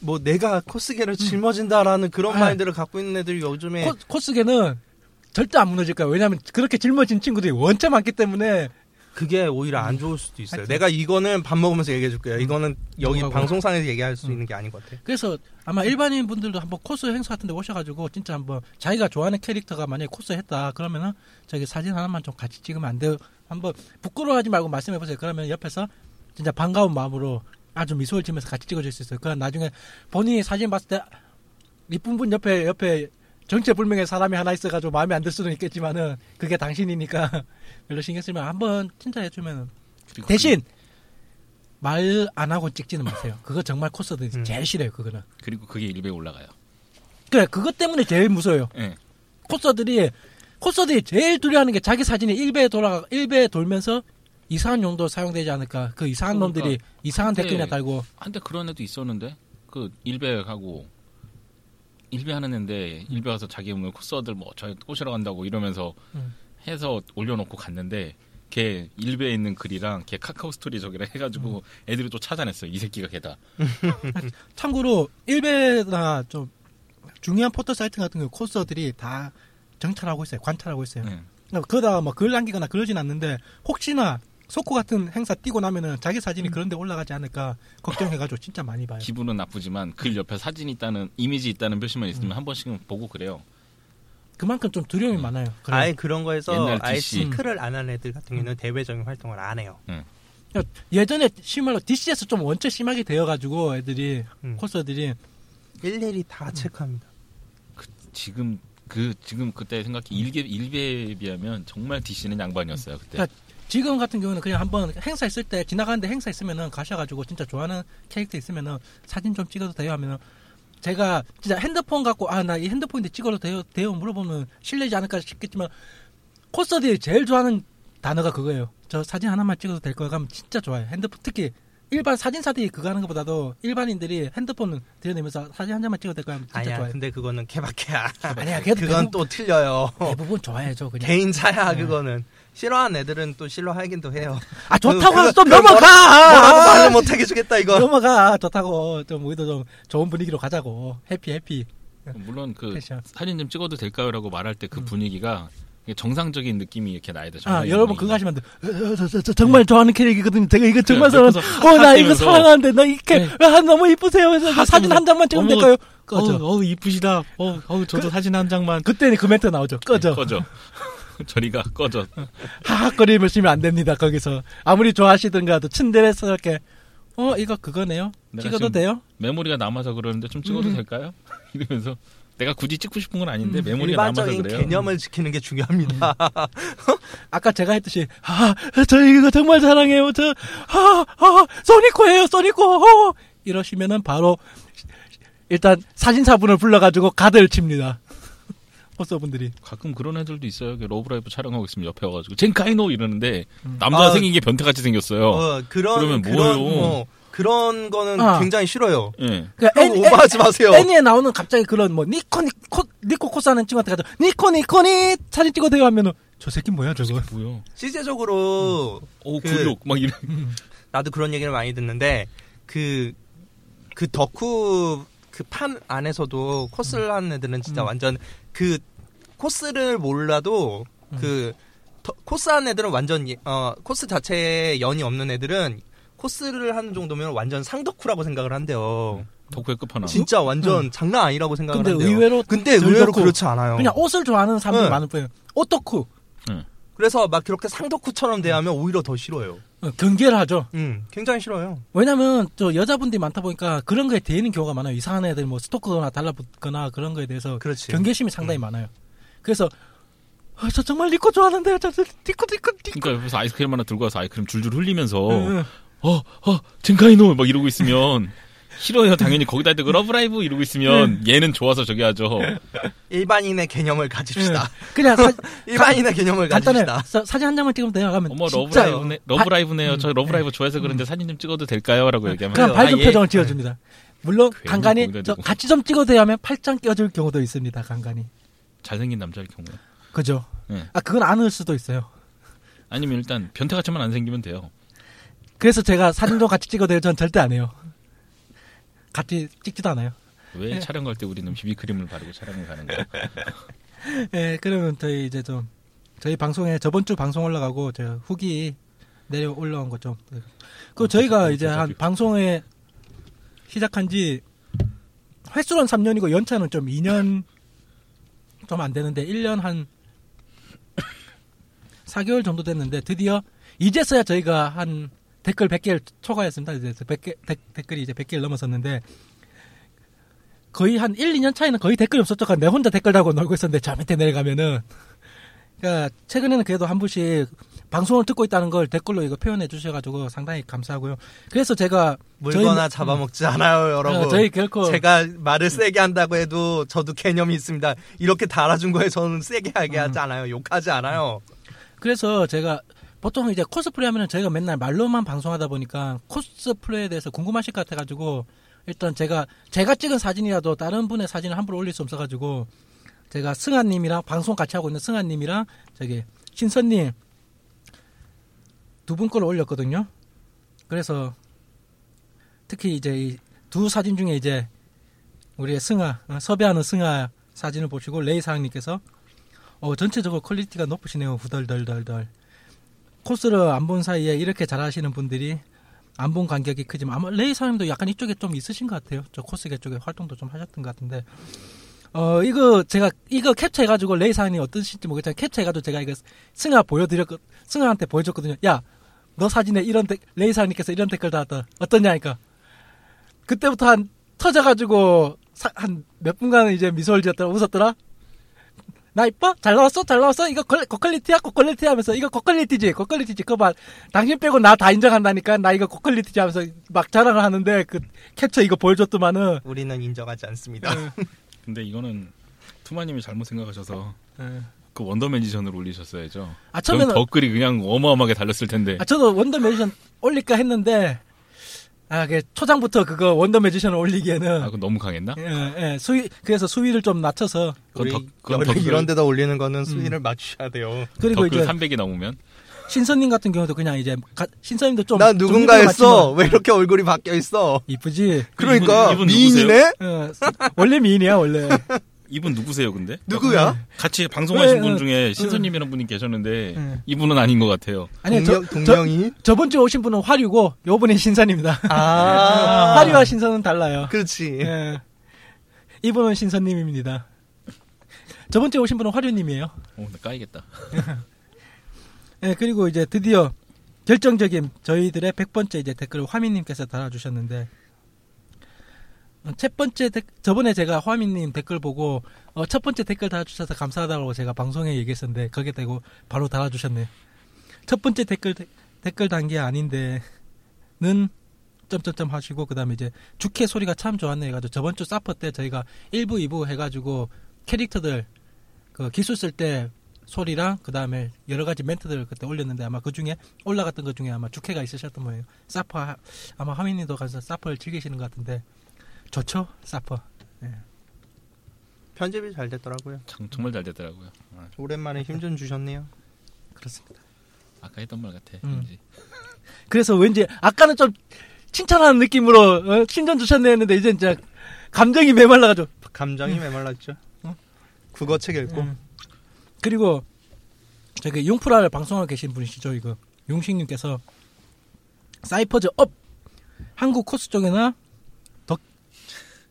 뭐 내가 코스계를 짊어진다라는 그런 아. 마인드를 갖고 있는 애들이 요즘에 코, 코스계는 절대 안 무너질 거야. 왜냐하면 그렇게 짊어진 친구들이 원체 많기 때문에 그게 오히려 안 좋을 수도 있어요. 하여튼. 내가 이거는 밥 먹으면서 얘기해 줄게요. 이거는 여기 뭐라고? 방송상에서 얘기할 수 음. 있는 게 아닌 것 같아. 그래서 아마 일반인 분들도 한번 코스 행사 같은 데 오셔가지고 진짜 한번 자기가 좋아하는 캐릭터가 만약에 코스 했다 그러면은 저기 사진 하나만 좀 같이 찍으면 안 돼요. 한번 부끄러워하지 말고 말씀해 보세요. 그러면 옆에서 진짜 반가운 마음으로 아주 미소를 지면서 같이 찍어줄 수 있어요. 그럼 나중에 본인이 사진 봤을 때 이쁜 분 옆에 옆에 정체불명의 사람이 하나 있어가지고 마음에 안 들 수는 있겠지만은 그게 당신이니까 (laughs) 별로 신경 쓰면 한번 칭찬해주면 그리고 대신 말 안 하고 찍지는 마세요. 그거 정말 코스들이 음. 제일 싫어요. 그거는. 그, 그리고 그게 일배에 올라가요. 그래 그것 때문에 제일 무서워요. 예. 코스들이 코스들이 제일 두려워하는 게 자기 사진이 1배에 돌아가 1배에 돌면서 이상한 용도 사용되지 않을까. 그 이상한 그러니까 놈들이 이상한 한때- 댓글이나 달고. 한때 그런 애도 있었는데? 그 일베하고 일베하는 애인데 일베 가서 자기 오늘 코스어들 뭐저 꼬시러 간다고 이러면서 음. 해서 올려놓고 갔는데 걔 일베에 있는 글이랑 걔 카카오 스토리 저기랑 해가지고 애들이 또 찾아냈어요. 이 새끼가 걔다. (laughs) 참고로 일베나 좀 중요한 포털 사이트 같은 경우 코스어들이 다 정찰하고 있어요. 관찰하고 있어요. 네. 그러니까 그러다가 뭐 글 남기거나 그러진 않는데 혹시나 소코 같은 행사 뛰고 나면은 자기 사진이 그런데 올라가지 않을까 걱정해가지고 진짜 많이 봐요. 기분은 나쁘지만 글 옆에 사진 있다는 이미지 있다는 표시만 있으면 한 번씩은 보고 그래요 그만큼 좀 두려움이 많아요. 그래. 아예 그런 거에서 아예. 시크를 안 하는 애들 같은 경우는 대외적인 활동을 안 해요. 그러니까 예전에 심말로 DC에서 좀 원체 심하게 되어가지고 애들이 음. 코스들이 일일이 다 체크합니다. 지금 그 지금 그때 생각해 일개 일배에 비하면 정말 DC는 양반이었어요 그때. 그러니까 지금 같은 경우는 그냥 한번 행사 있을 때 지나가는데 행사 있으면은 가셔가지고 진짜 좋아하는 캐릭터 있으면은 사진 좀 찍어도 돼요? 하면은 제가 진짜 핸드폰 갖고 아 나 이 핸드폰인데 찍어도 돼요? 돼요? 물어보면 실례지 않을까 싶겠지만 코스들이 제일 좋아하는 단어가 그거예요. 저 사진 하나만 찍어도 될 거야 가면 진짜 좋아요. 핸드폰 특히 일반 사진사들이 그거 하는 것보다도 일반인들이 핸드폰 들여내면서 사진 한 장만 찍어도 될 거야 하면 진짜 아니야, 좋아요. 근데 그거는 케바케야. 아니야, (laughs) 그건 대부분, 또 틀려요. 대부분 좋아해죠 그냥. 개인차야 네. 그거는. 싫어하는 애들은 또 싫어하긴도 해요. 아 좋다고 해서 좀 넘어가. 뭐라고 말을 못하게 주겠다 이거. 넘어가 좋다고 좀 우리도 좀 좋은 분위기로 가자고 해피 해피 물론 그 패션. 사진 좀 찍어도 될까요라고 말할 때그 분위기가 정상적인 느낌이 이렇게 나야 돼아 여러분. 그거 하시면 안 돼. 어, 저, 저, 저 정말 좋아하는 캐릭이거든요. 제가 이거 정말 네, 사랑. 옆에서 어나 이거. 사랑하는데 나 이렇게 네. 아, 너무 이쁘세요. 그래서 저 사진 한 장만 찍으면 될까요? 꺼져. 어우 이쁘시다. 어우, 어우 저도 사진 한 장만. 그때는 그 멘트 나오죠. 꺼져. 네, 꺼져. (laughs) 저리가 꺼져. (laughs) 하악거림을 쓰면 안 됩니다. 거기서 아무리 좋아하시든가도 츤데레스럽게 어 이거 그거네요. 내가 찍어도 돼요? 메모리가 남아서 그러는데 좀 찍어도 음. 될까요? (laughs) 이러면서 내가 굳이 찍고 싶은 건 아닌데 음, 메모리가 남아서 일반적인 그래요. 개념을 지키는 게 중요합니다. 아까 제가 했듯이 아, 저 이거 정말 사랑해요. 저 아, 아, 소니코예요. 소니코. 어. 이러시면은 바로 일단 사진사분을 불러가지고 가드를 칩니다. (laughs) 코서분들이 가끔 그런 애들도 있어요. 러브라이브 촬영하고 있으면 옆에 와가지고 前回の 이러는데 음. 남자 아, 생긴 게 변태같이 생겼어요. 어, 그런 그러면 그런 뭐예요? 어, 그런 거는 아. 굉장히 싫어요. 예. 그러니까 형 오버하지 마세요. 애니에 나오는 갑자기 그런 뭐 니코 니코 니코 코스하는 친구한테 가서 にっこにっこにー 사진 찍어도 돼요 하면은 저 새끼 뭐야 저거 뭐야? 실제적으로 오 그- 굴욕 막 이래. 나도 그런 얘기를 많이 듣는데 그그 덕후 그 판 안에서도 코스를 하는 애들은 진짜 음. 완전 그 코스를 몰라도 그 더- 코스 하는 애들은 완전 예- 어 코스 자체에 연이 없는 애들은 코스를 하는 정도면 완전 상덕후라고 생각을 한대요. 덕후의 끝판왕. 진짜 완전 장난 아니라고 생각을 근데 한대요. 의외로 근데 덜 의외로 덕후. 그렇지 않아요. 그냥 옷을 좋아하는 사람들이 네. 많을 뿐이에요 오타쿠 그래서 막 그렇게 상덕후처럼 대하면 오히려 더 싫어요. 어, 경계를 하죠 음, 굉장히 싫어요. 왜냐면 저 여자분들이 많다 보니까 그런 거에 대이는 경우가 많아요 이상한 애들 뭐 스토커나 달라붙거나 그런 거에 대해서 그렇지. 경계심이 상당히 많아요 그래서 아, 저 정말 니코 좋아하는데요 저, 저 니코 니코 니코 그러니까 옆에서 아이스크림 하나 들고 와서 아이스크림 줄줄 흘리면서 응, 응. 어, 어, 前回の 막 이러고 있으면 (laughs) 싫어요. 당연히 거기다 대고 러브라이브 이러고 있으면 얘는 좋아서 저기 하죠. (laughs) 일반인의 개념을 가집시다. 응. 그냥 사, (laughs) 일반인의 개념을 간단해 가집시다. 사, 사진 한 장만 찍으면 돼요 하면 어머 러브라이브네, 러브라이브네요. 저 러브라이브 좋아해서 그런데 사진 좀 찍어도 될까요?라고 얘기하면 그냥 아, 밝은 예. 표정을 지어줍니다. 물론 괜히 간간히 저. 같이 좀 찍어도 돼요 하면 팔짱 껴줄 경우도 있습니다. 간간히 잘생긴 남자일 경우에 그죠? 네. 아 그건 아닐 수도 있어요. 아니면 일단 변태같이만 안 생기면 돼요. 그래서 제가 사진 좀 같이 찍어도 돼요. 전 절대 안 해요. 같이 찍지도 않아요. 왜 네. 촬영 갈 때 우리는 비비크림을 바르고 촬영을 가는 거야? (laughs) 예, 그러면 저희 이제 좀 저희 방송에 저번 주 방송 올라가고 저 후기 내려 올라온 거 좀. 그 어, 저희가 이제 한 비- 방송에 시작한 지 횟수는 3년이고 연차는 좀 2년 좀 안 되는데 1년 한 (coughs) 4개월 정도 됐는데 드디어 이제서야 저희가 한 댓글 100개를 초과했습니다. 이제 100개, 댓글이 이제 100개를 넘어섰는데 거의 한 1, 2년 차이는 거의 댓글이 없었죠. 그러니까 내 혼자 댓글 달고 놀고 있었는데 저 밑에 내려가면은 그러니까 최근에는 그래도 한 분씩 방송을 듣고 있다는 걸 댓글로 이거 표현해 주셔가지고 상당히 감사하고요. 그래서 제가 물거나 저희- 잡아먹지 않아요, 여러분. 어, 저희 결코 제가 말을 세게 한다고 해도 저도 개념이 있습니다. 이렇게 달아준 거에 저는 세게 하게 음. 하지 않아요. 욕하지 않아요. 그래서 제가 보통 이제 코스프레 하면은 저희가 맨날 말로만 방송하다 보니까 코스프레에 대해서 궁금하실 것 같아가지고 일단 제가 제가 찍은 사진이라도 다른 분의 사진을 함부로 올릴 수 없어가지고 제가 승아님이랑 방송 같이 하고 있는 승아님이랑 저기 신선님 두분 거를 올렸거든요. 그래서 특히 이제 이두 사진 중에 이제 우리의 승아 어, 섭외하는 승아 사진을 보시고 레이 사장님께서 어 전체적으로 퀄리티가 높으시네요 후덜덜덜덜 코스를 안 본 사이에 이렇게 잘하시는 분들이 안 본 간격이 크지만 아마 레이 사장님도 약간 이쪽에 좀 있으신 것 같아요. 저 코스계 쪽에 활동도 좀 하셨던 것 같은데. 어 이거 제가 이거 캡처해가지고 레이 사장님 어떠신지 모르겠지만 캡처해가지고 제가 이거 승아 보여드렸 승아한테 보여줬거든요. 야 너 사진에 이런 데, 레이 사장님께서 이런 댓글 달았다. 어떠냐니까. 그때부터 한 터져가지고 한 몇 분간 이제 미소를 지었더라 웃었더라 나 이뻐? 잘 나왔어? 잘 나왔어? 이거 걸- 고퀄리티야? 고퀄리티 하면서 이거 고퀄리티지? 고퀄리티지? 그거 봐. 당신 빼고 나 다 인정한다니까 나 이거 고퀄리티지 하면서 막 자랑을 하는데 그 캡처 이거 보여줬더만은 우리는 인정하지 않습니다. (laughs) 근데 이거는 투마님이 잘못 생각하셔서 예. 그 Wonder Magician을 올리셨어야죠. 아 처음에는 댓글이 그냥 어마어마하게 달렸을 텐데. 아 저도 Wonder Magician 올릴까 했는데 아, 그 초장부터 그거 원더 매지션을 올리기에는 아, 그거 너무 강했나? 예, 예, 수위 그래서 수위를 좀 낮춰서 그건 우리 덕- 그건 원래 덕글- 이런 데다 올리는 거는 수위를 맞추셔야 돼요. 그리고 댓글 이제 300이 넘으면 신선님 같은 경우도 그냥 이제 가- 신선님도 좀난 누군가 했어. 왜 이렇게 얼굴이 바뀌어 있어? 이쁘지 그러니까 이분 미인이네. 어, 원래 미인이야 원래 이분 누구세요, 근데? 누구야? 같이 방송하신 왜, 분 어, 중에 신선님이라는 분이 계셨는데 네. 이분은 아닌 것 같아요. 아니 동명, 저, 동명이? 저, 번 주에 오신 분은 화류고 요번엔 신선입니다 아, (laughs) 화류와 신선은 달라요 그렇지. 예. 이분은 신선님입니다 저번 주에 오신 분은 화류님이에요 어, 나 까이겠다. 예, (laughs) 그리고 이제 드디어 결정적인 저희들의 100번째 이제 댓글을 화민님께서 달아주셨는데 어, 첫 번째 댓- 저번에 제가 화민님 댓글 보고 어, 첫 번째 댓글 달아주셔서 감사하다고 제가 방송에 얘기했었는데 거기에 대고 바로 달아주셨네요. 첫 번째 댓글 댓글 단계 아닌데는 점점점 하시고 그다음에 이제 주캐 소리가 참 좋았네 해가지고 저번 주 사퍼 때 저희가 1부 2부 해가지고 캐릭터들 그 기술 쓸 때 소리랑 그 다음에 여러 가지 멘트들을 그때 올렸는데 아마 그 중에 올라갔던 것 중에 아마 주캐가 있으셨던 모양이에요. 사퍼 하- 아마 하민님도 가서 사퍼를 즐기시는 것 같은데 좋죠 사퍼. 편집이 잘 됐더라고요. 참, 정말 잘 됐더라고요. 아, 오랜만에 힘 좀 주셨네요. (laughs) 그렇습니다. 아까 했던 말 같아. 음. 왠지. (laughs) 그래서 왠지 아까는 좀 칭찬하는 느낌으로 어, 칭찬 주셨네 했는데 이제 진짜 감정이 메말라가지고 감정이 메말랐죠. 어? 국어책 읽고. 음. 그리고 저기 융프라를 방송하고 계신 분이시죠 이거 용식님께서 사이퍼즈 업 한국 코스 쪽에나 덕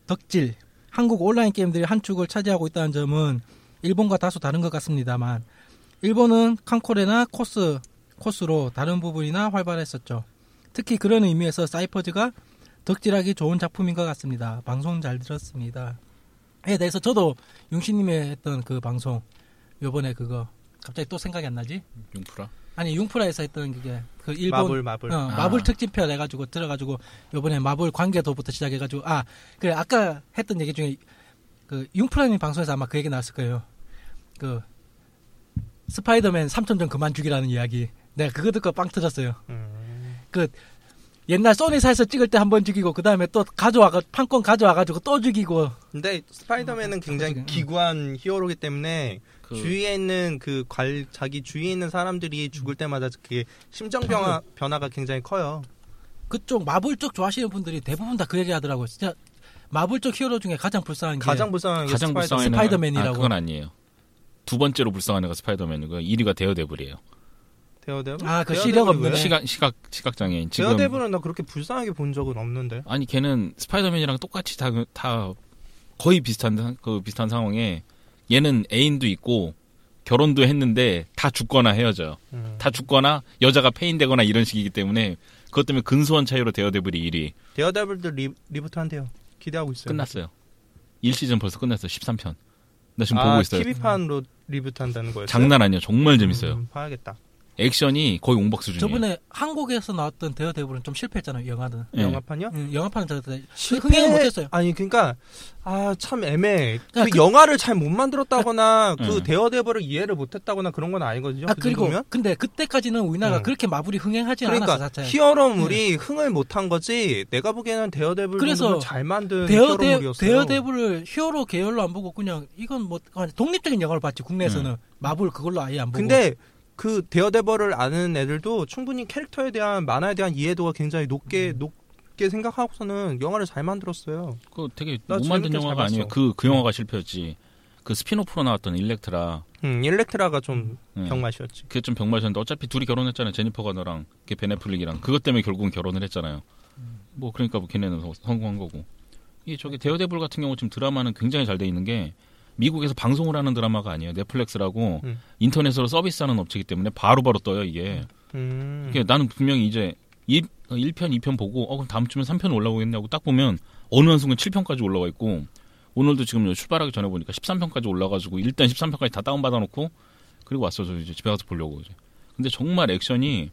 덕질 한국 온라인 게임들이 한 축을 차지하고 있다는 점은 일본과 다소 다른 것 같습니다만 일본은 칸코레나 코스 코스로 다른 부분이나 활발했었죠. 특히 그런 의미에서 사이퍼즈가 덕질하기 좋은 작품인 것 같습니다. 방송 잘 들었습니다. 에 대해서 저도 용신님이 했던 그 방송 요번에 그거 갑자기 또 생각이 안 나지? 용프라. 아니 융프라에서 했던 그게 그 일본 마블 마블. 어, 아. 마블 특집편 해가지고 들어가지고 요번에 마블 관계도부터 시작해가지고 아 그래 아까 했던 얘기 중에 그 융프라님 방송에서 아마 그 얘기 나왔을 거예요. 그 스파이더맨 3천 점 그만 죽이라는 이야기. 내가 그거 듣고 빵 터졌어요. 음. 그 옛날 소니사에서 찍을 때 한 번 죽이고 그 다음에 또 가져와가 판권 가져와가지고 또 죽이고 근데 스파이더맨은 굉장히 음. 기구한 히어로기 때문에 그 주위에 있는 그 관, 자기 주위에 있는 사람들이 죽을 때마다 그게 심정 변화, 변화가 굉장히 커요. 그쪽 마블 쪽 좋아하시는 분들이 대부분 다 그 얘기 하더라고요. 진짜 마블 쪽 히어로 중에 가장 불쌍한 게 가장 불쌍한 게 가장 스파이더맨. 불쌍한 스파이더맨이라고. 아, 그건 아니에요. 두 번째로 불쌍한 애가 스파이더맨이고요. 1위가 데어데블이에요. 데어데블? 아, 그 시력 없는. 시각 시각 시각 장애인. 지금 데어데블은 나 그렇게 불쌍하게 본 적은 없는데. 아니 걔는 스파이더맨이랑 똑같이 다, 다 거의 비슷한 상- 그 비슷한 상황에 얘는 애인도 있고 결혼도 했는데 다 죽거나 헤어져요. 음. 다 죽거나 여자가 폐인되거나 이런 식이기 때문에 그것 때문에 근소한 차이로 데어데블이 1위 데어데블도 리, reboot 한대요. 기대하고 있어요. 끝났어요. 1시즌 벌써 끝났어요. 13편. 나 지금 아, 보고 있어요. TV판으로 reboot 한다는 거였어요? 장난 아니야. 정말 재밌어요. 음, 봐야겠다. 액션이 거의 옹박 수준이에요. 저번에 한국에서 나왔던 데어데블은 좀 실패했잖아요. 영화는. 예. 영화판이요? 응, 영화판은 저 실패- 흥행을 못했어요. 아니 그러니까 아 참 애매해. 그, 야, 그- 영화를 잘 못 만들었다거나 (laughs) 그 응. 데어데블을 이해를 못했다거나 그런 건 아니거든요. 아 그 그리고 정도면? 근데 그때까지는 우리나라가 응. 그렇게 마블이 흥행하지 않았어 그러니까 자체. 히어로물이 흥을 못한 거지. 내가 보기에는 데어데블 그래서 정도면 잘 만든 데어데 히어로물이었어요. 데어데블을 히어로 계열로 안 보고 그냥 이건 뭐 독립적인 영화를 봤지 국내에서는 마블 그걸로 아예 안 보고. 근데 그 데어데블을 아는 애들도 충분히 캐릭터에 대한 만화에 대한 이해도가 굉장히 높게 음. 높게 생각하고서는 영화를 잘 만들었어요. 그 되게 나못 만든 영화가 아니에요. 봤어. 그그 영화가 실패였지. 그 spin-off로 나왔던 일렉트라 음, 일렉트라가 좀 예. 병맛이었지. 그게 좀 병맛이었는데 어차피 둘이 결혼했잖아요. 제니퍼 가너랑 걔 벤 애플렉이랑 그것 때문에 결국은 결혼을 했잖아요. 뭐 그러니까 뭐 걔네는 성- 성공한 거고. 이 저기 데어데블 같은 경우 지금 드라마는 굉장히 잘 돼 있는 게 미국에서 방송을 하는 드라마가 아니에요. 넷플릭스라고 음. 인터넷으로 서비스하는 업체이기 때문에 바로바로 떠요 이게. 음. 이게 나는 분명히 이제 1, 1편, 2편 보고 어 그럼 다음 주면 3편 올라오겠냐고 딱 보면 어느 한 순간 7편까지 올라와 있고 오늘도 지금 출발하기 전에 보니까 13편까지 올라가지고 일단 13편까지 다 다운 받아 놓고 그리고 왔어 저 이제 집에 가서 보려고 이제. 근데 정말 액션이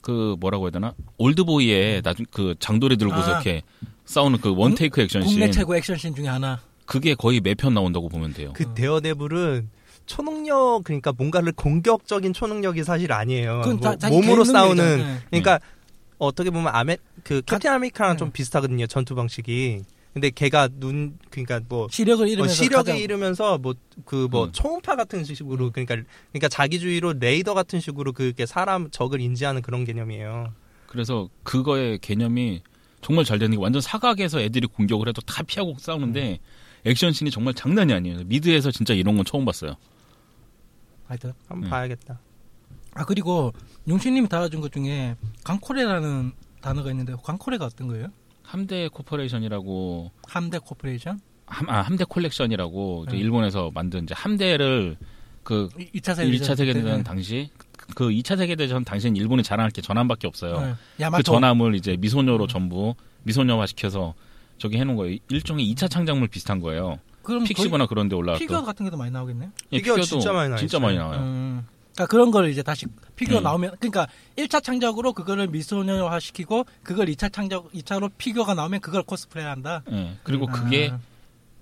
그 뭐라고 해야 되나 올드보이의 나중 그 장도리 들고서 아. 이렇게 싸우는 그 원테이크 액션씬 국내 최고 액션씬 중에 하나. 그게 거의 매편 나온다고 보면 돼요. 그 데어데블은 초능력 그러니까 뭔가를 공격적인 초능력이 사실 아니에요. 그건 다뭐 몸으로 싸우는 능력이잖아요. 그러니까 어떻게 보면 아메 그 캡틴 아메리카랑 네. 좀 비슷하거든요 전투 방식이. 근데 걔가 눈 그러니까 뭐 시력을 어, 잃으면서 시력을 가장- 잃으면서 뭐 그뭐 음. 초음파 같은 식으로 그러니까 그러니까 자기 주위로 레이더 같은 식으로 그게 사람 적을 인지하는 그런 개념이에요. 그래서 그거의 개념이 정말 잘 되는 게 완전 사각에서 애들이 공격을 해도 다 피하고 싸우는데 액션씬이 정말 장난이 아니에요. 미드에서 진짜 이런 건 처음 봤어요. 하여튼. 한번 음. 봐야겠다. 아 그리고 용신님이 달아준 것 중에 강코레라는 단어가 있는데 강코레가 어떤 거예요? 함대 corporation이라고 함대 corporation? 함, 아, 함대 콜렉션이라고 네. 일본에서 만든 이제 함대를 그 2차 세계 1차 세계대전 당시 그 2차 세계대전 당시엔 일본이 자랑할 게 전함밖에 없어요. 네. 그 전함을 이제 미소녀로 전부 미소녀화 시켜서 저기 해놓은 거예요. 일종의 2차 창작물 비슷한 거예요. 그럼 픽시브나 그런 데 거의 올라왔고. 피규어 같은 게도 많이 나오겠네요. 예, 피규어 피규어도 진짜 많이 나와 진짜. 많이 나와요. 음. 그러니까 그런 걸 이제 다시 피규어 음. 나오면 그러니까 1차 창작으로 그거를 미소녀화 시키고 그걸 2차 창작 2차로 피규어가 나오면 그걸 코스프레 한다. 예, 그리고 아. 그게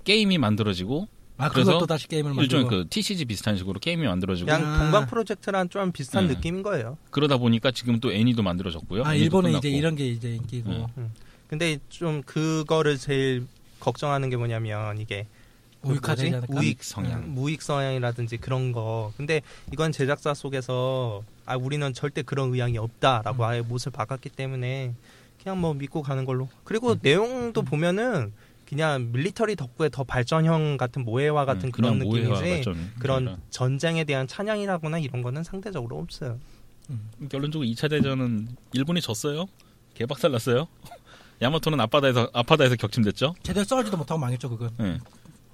게임이 만들어지고 아 그래서 또 다시 게임을 만들고 일종의 그 TCG 비슷한 식으로 게임이 만들어지고 그냥 아. 동방 프로젝트랑 좀 비슷한 네. 느낌인 거예요. 그러다 보니까 지금 또 애니도 만들어졌고요. 아 애니도 일본은 끝났고. 이제 이런 게 이제 인기고 네. 근데 좀 그거를 제일 걱정하는 게 뭐냐면 이게 그 우익화되지? 않을까? 우익 성향. 무익 성향이라든지 그런 거. 근데 이건 제작자 속에서 아 우리는 절대 그런 의향이 없다라고 음. 아예 못을 박았기 때문에 그냥 뭐 믿고 가는 걸로. 그리고 음. 내용도 보면은 그냥 밀리터리 덕후의 더 발전형 같은 모해화 같은 음, 그런 느낌이지. 좀 그런 그러니까 전쟁에 대한 찬양이라거나 이런 거는 상대적으로 없어요. 결론적으로 2차 대전은 일본이 졌어요. 개박살 났어요. 야마토는 앞바다에서 앞바다에서 격침됐죠. 제대로 싸우지도 못하고 망했죠 그건. 예.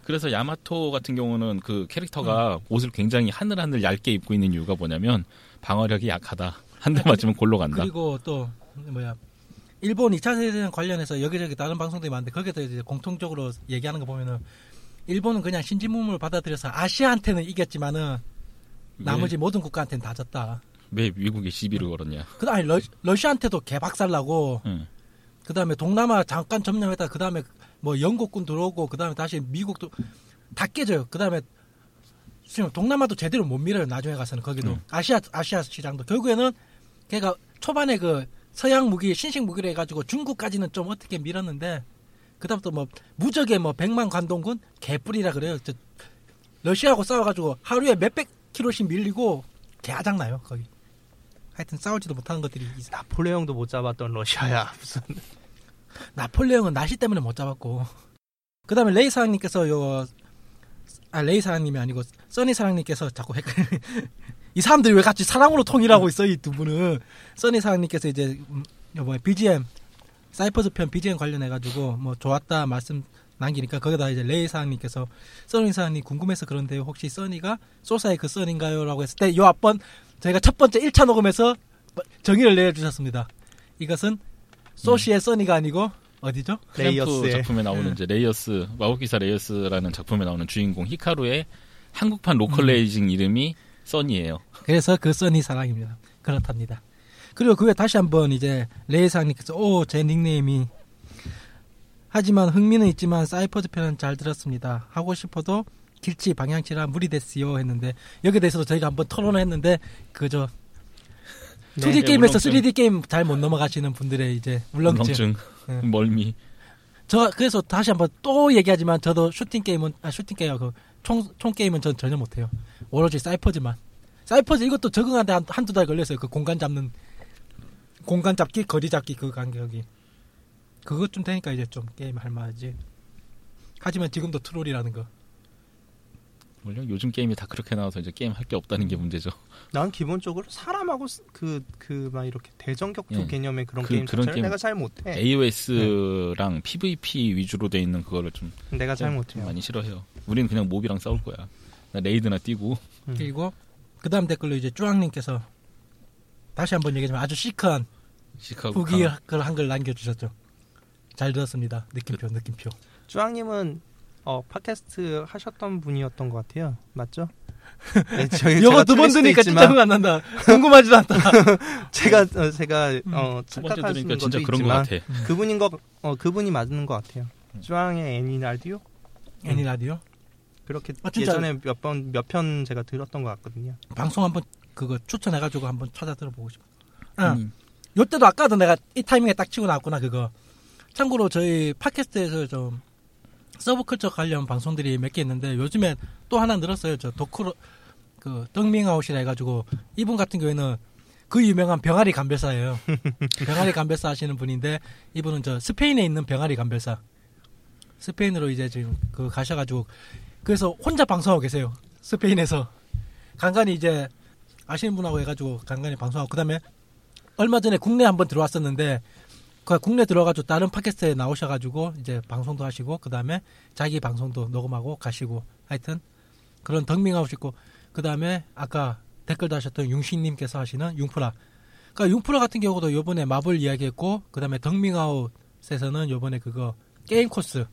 그래서 야마토 같은 경우는 그 캐릭터가 옷을 굉장히 하늘하늘 얇게 입고 있는 이유가 뭐냐면 방어력이 약하다. 한 대 맞으면 골로 간다. 그리고 또 뭐야 일본 2차 세계대전 관련해서 여기저기 다른 방송들이 많은데 거기서 이제 공통적으로 얘기하는 거 보면은 일본은 그냥 신지문물을 받아들여서 아시아한테는 이겼지만은 나머지 모든 국가한테는 다 졌다. 왜 미국에 시비를 걸었냐. 그다음에 러, 러시아한테도 개박살나고 예. 그 다음에 동남아 잠깐 점령했다 그 다음에 뭐 영국군 들어오고 그 다음에 다시 미국도 다 깨져요. 그 다음에 지금 동남아도 제대로 못 밀어요. 나중에 가서는 거기도 음. 아시아 아시아 시장도 결국에는 걔가 초반에 그 서양 무기 신식 무기를 해가지고 중국까지는 좀 어떻게 밀었는데 그다음부터 뭐 무적의 뭐 백만 관동군 개뿔이라 그래요. 저 러시아하고 싸워가지고 하루에 몇백 킬로씩 밀리고 개아작 나요 거기. 하여튼 싸우지도 못하는 것들이 있- 나폴레옹도 못 잡았던 러시아야 (laughs) 무슨 나폴레옹은 날씨 때문에 못 잡았고. 그 다음에 레이 사장님께서 요, 아, 레이 사장님이 아니고, 써니 사장님께서 자꾸 헷갈려. (laughs) 이 사람들이 왜 같이 사장으로 통일하고 있어, 이 두 분은. 써니 사장님께서 이제, 음, 요 뭐야, BGM, 사이퍼즈 편 BGM 관련해 가지고, 뭐, 좋았다 말씀 남기니까, 거기다 이제 레이 사장님께서, 써니 사장님 궁금해서 그런데 혹시 써니가 소시의 그 써니인가요? 라고 했을 때, 요 앞번, 저희가 첫 번째 1차 녹음에서 정의를 내려주셨습니다. 이것은 소시의 써니가 아니고, 어디죠? 클램프 레이어스의. 작품에 나오는 예. 이제 레이어스 마법기사 레이어스라는 작품에 나오는 주인공 히카루의 한국판 localizing 이름이 써니예요. 그래서 그 써니 사장입니다. 그렇답니다. 그리고 그 후에 다시 한번 이제 레이 사장님께서 오 제 닉네임이 하지만 흥미는 있지만 사이퍼즈 편은 잘 들었습니다. 하고 싶어도 길치 방향치라 무리됐어요 했는데 여기에 대해서도 저희가 한번 토론을 했는데 그저 2D 네, 게임에서 울렁증. 3D 게임 잘 못 넘어가시는 분들의 이제 울렁증. 울렁증, 네. 멀미. 저 그래서 다시 한번 또 얘기하지만 저도 슈팅 게임은 아 슈팅 게임 그총 총 게임은 전 전혀 못해요. 오로지 사이퍼즈만. 사이퍼즈 이것도 적응하는데 한, 한두 달 걸렸어요. 그 공간 잡는 공간 잡기, 거리 잡기 그 간격이. 그것 좀 되니까 이제 좀 게임 할 만하지. 하지만 지금도 troll이라는 거. 원래 요즘 게임이 다 그렇게 나와서 이제 게임 할 게 없다는 게 문제죠. 난 기본적으로 사람하고 그 그 막 이렇게 대전격투 예. 개념의 그런 그- 게임 그런 자체를 게임- 내가 잘 못해. AOS랑 PVP 위주로 돼 있는 그거를 좀, 내가 잘좀 못해요. 많이 싫어해요. 우리는 그냥 mob이랑 싸울 거야. 나 raid나 뛰고 음. 그리고 그 다음 댓글로 이제 쭈왕님께서 다시 한번 얘기하지만 아주 시크한 강- 글 한글 남겨주셨죠. 잘 들었습니다. 느낌표, 느낌표. 쭈왕님은 어 팟캐스트 하셨던 분이었던 것 같아요. 맞죠? (laughs) 네, 저희 이거 제가 두번 틀릴 수도 들으니까 진짜 흥 안 난다. 궁금하지도 않다. (laughs) 제가 어, 제가 음. 어두 번째 착각하시는 들으니까 것도 진짜 그런 있지만 것 같아. 그분인 거 어 그분이 맞는 것 같아요. 쭈왕의 애니 라디오 애니 라디오 그렇게 아? 예전에 몇 번 몇 편 제가 들었던 것 같거든요. 방송 한번 그거 추천해가지고 한번 찾아 들어보고 싶어. 응. 음, 요때도 아까도 내가 이 타이밍에 딱 치고 나왔구나 그거. 참고로 저희 팟캐스트에서 좀 서브컬처 관련 방송들이 몇 개 있는데 요즘에 또 하나 늘었어요. 저 도크로 그 덩밍아웃이라 해가지고 이분 같은 경우에는 그 유명한 병아리 감별사예요. (laughs) 병아리 감별사 하시는 분인데 이분은 저 스페인에 있는 병아리 감별사. 스페인으로 이제 지금 그 가셔가지고 그래서 혼자 방송하고 계세요. 스페인에서 간간히 이제 아시는 분하고 해가지고 간간히 방송하고 그다음에 얼마 전에 국내 한번 들어왔었는데 그 국내 들어가지고 다른 팟캐스트에 나오셔가지고 이제 방송도 하시고 그 다음에 자기 방송도 녹음하고 가시고 하여튼 그런 덕밍아웃 있고 그 다음에 아까 댓글 다셨던 융신님께서 하시는 융프라. 그러니까 융프라 같은 경우도 요번에 마블 이야기했고 그 다음에 덕밍아웃에서는 요번에 그거 게임 속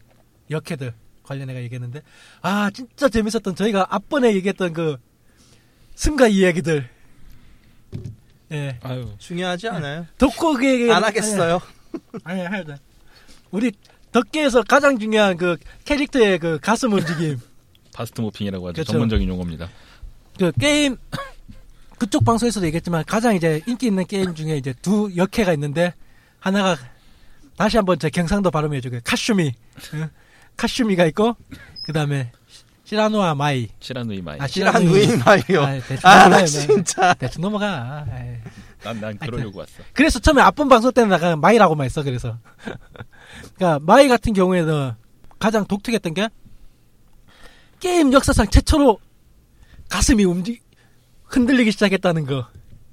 여캐들 관련해가 얘기했는데 아 진짜 재밌었던 저희가 앞번에 얘기했던 그 슴가 이야기들. 예. 아유. 중요하지 않아요. 덕후 그 얘기 안 하겠어요. 아니, (laughs) 아니, 하여튼. 우리 덕계에서 가장 중요한 그 캐릭터의 그 가슴 움직임. (laughs) bust morphing이라고 하죠. 그렇죠. 전문적인 용어입니다. 그 게임, (coughs) 그쪽 방송에서도 얘기했지만 가장 이제 인기 있는 게임 중에 이제 두 여캐가 있는데 하나가 다시 한번 제 경상도 발음해 주게 카슈미. 응? 카슈미가 있고 그 다음에 시라노아 마이. 시라누이 마이. 아, 누이 마이요. 아, 아, 나 진짜. 대충 넘어가. 아이. 난, 난 그러려고 왔어. 그래서 처음에 앞번 방송 때는 내가 마이라고만 했어 그래서 (laughs) 그러니까 마이 같은 경우에는 가장 독특했던 게 게임 역사상 최초로 가슴이 움직 흔들리기 시작했다는 거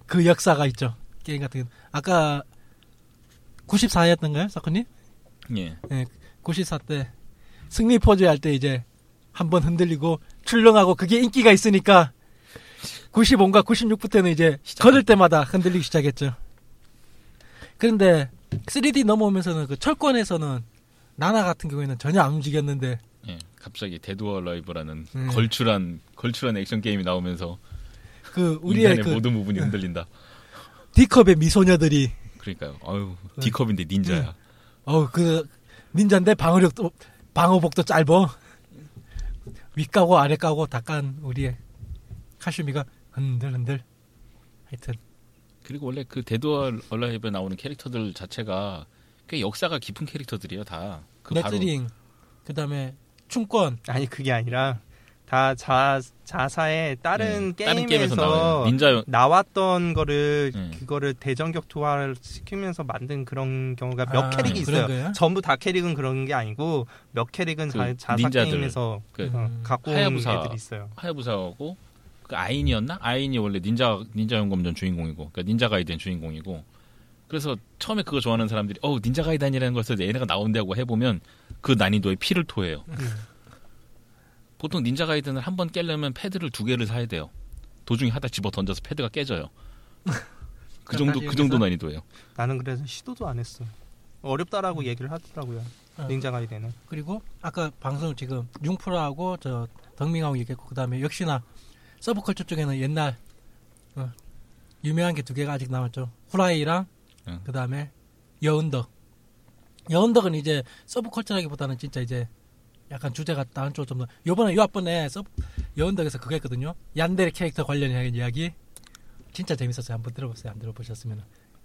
그 역사가 있죠 게임 같은 아까 94였던가요 사커님? 예. 94 때 승리 포즈 할 때 이제 한번 흔들리고 출렁하고 그게 인기가 있으니까 95인가 96부터는 이제 걸을 때마다 흔들리기 시작했죠. 그런데 3D 넘어오면서는 그 철권에서는 니나 같은 경우에는 전혀 안 움직였는데 예. 갑자기 Dead or Alive라는 음. 걸출한 걸출한 액션 게임이 나오면서 그 우리의 그 모든 부분이 흔들린다. D컵의 미소녀들이 그러니까요. 아유 D컵인데 닌자야. 어우 그 닌자인데 방어력도 방어복도 짧어 위 까고 아래 까고 다 깐 우리의 카슈미가 흔들흔들 하여튼 그리고 원래 그 Dead or Alive에 나오는 캐릭터들 자체가 꽤 역사가 깊은 캐릭터들이에요 다. 그 바로 레슬링 그다음에 춤권 아니 그게 아니라 다 자, 자사의 다른 예, 다른 게임에서 게임에서 나왔던 거를 예. 그거를 대전격투화 시키면서 만든 그런 경우가 몇 아, 캐릭이 있어요. 거예요? 전부 다 캐릭은 그런 게 아니고 몇 캐릭은 그 자, 자사 닌자들. 게임에서 그 어, 음. 갖고 온 하야부사. 애들이 있어요. 하야부사하고 그 아인이었나? 아인이 원래 닌자 닌자 연검전 주인공이고, 그러니까 닌자 가이드의 주인공이고. 그래서 처음에 그거 좋아하는 사람들이 어 닌자 가이드이라는 것을 얘네가 나온다고 해보면 그 난이도에 피를 토해요. 음. 보통 닌자 가이드는 한번 깨려면 패드를 두 개를 사야 돼요. 도중에 하다 집어 던져서 패드가 깨져요. (laughs) 그 정도 그 정도 난이도예요. 나는 그래서 시도도 안 했어. 어렵다라고 얘기를 하더라고요. 어. 닌자 가이드는. 그리고 아까 방송 지금 융프라하고 저 덕밍하고 얘기했고 그다음에 역시나 서브컬처 쪽에는 옛날 어, 유명한 게 두 개가 아직 남았죠. 후라이랑 응. 그 다음에 여운덕. 여운덕은 이제 서브컬처라기보다는 진짜 이제 약간 주제가 다른 쪽좀 더. 요번에 요 앞번에 서브 여운덕에서 그거 했거든요. 얀데레 캐릭터 관련한 이야기. 진짜 재밌었어요. 한번 들어보세요. 안 들어보셨으면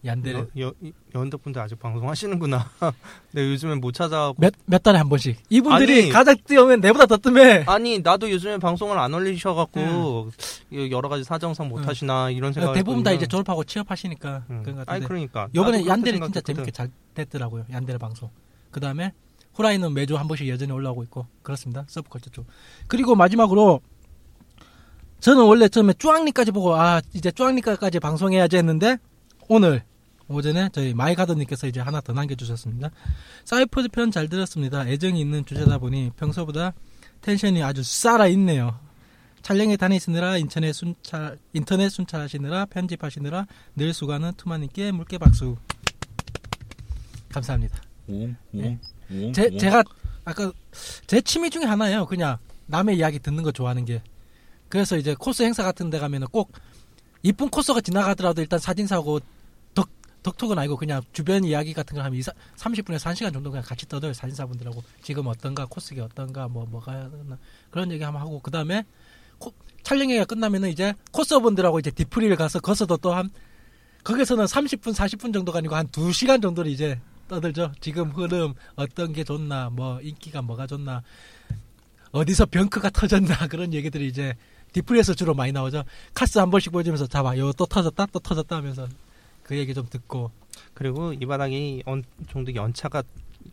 얀데레 여, 여, 여원덕분들 아직 방송하시는구나. (laughs) 근데 요즘엔 못 찾아가고. 몇, 몇 달에 한 번씩. 이분들이 아니. 가장 뜨면 내보다 더 뜸해. 아니 나도 요즘에 방송을 안 올리셔갖고 이 여러 가지 사정상 못 응. 하시나 이런 생각. 대부분 다 이제 졸업하고 취업하시니까 응. 그런 것 아니. 그러니까. 요번에 얀데레 진짜. 재밌게 잘 됐더라고요. 얀데레 방송. 그 다음에 후라이는 매주 한 번씩 여전히 올라오고 있고 그렇습니다. 서브컬처 쪽. 그리고 마지막으로 저는 원래 처음에 쭈앙리까지 보고 아 이제 쭈앙리까지 방송해야지 했는데 오늘 오전에 저희 마이가더님께서 이제 하나 더 남겨주셨습니다. 사이퍼즈 편 잘 들었습니다. 애정이 있는 주제다 보니 평소보다 텐션이 아주 살아있네요. 촬영에 다니시느라 인터넷 순찰 인터넷 순찰하시느라 편집하시느라 늘 수고하는 투마님께 물개 박수. 감사합니다. 옹, 옹, 네. 옹, 제, 옹. 제가 아까 제 취미 중에 하나예요. 그냥 남의 이야기 듣는 거 좋아하는 게. 그래서 이제 코스 행사 같은 데 가면은 꼭 이쁜 코스가 지나가더라도 일단 사진 사고 덕, 덕톡은 아니고 그냥 주변 이야기 같은 걸 하면 30분에서 1시간 정도 그냥 같이 떠들어요. 사진사분들하고. 지금 어떤가, 코스가 어떤가, 뭐, 뭐가. 그런 얘기 한번 하고, 그 다음에 촬영회가 끝나면은 이제 코스분들하고 이제 디프리를 가서 거기서도 또 한, 거기서는 30분, 40분 정도가 아니고 한 2시간 정도를 이제 떠들죠. 지금 흐름, 어떤 게 좋나, 뭐, 인기가 뭐가 좋나, 어디서 병크가 터졌나, (laughs) 그런 얘기들이 이제 디프리에서 주로 많이 나오죠. 카스 한 번씩 보여주면서 잡아, 요또 터졌다, 또 터졌다 하면서 그 얘기 좀 듣고. 그리고 이 바닥이 어느 정도 연차가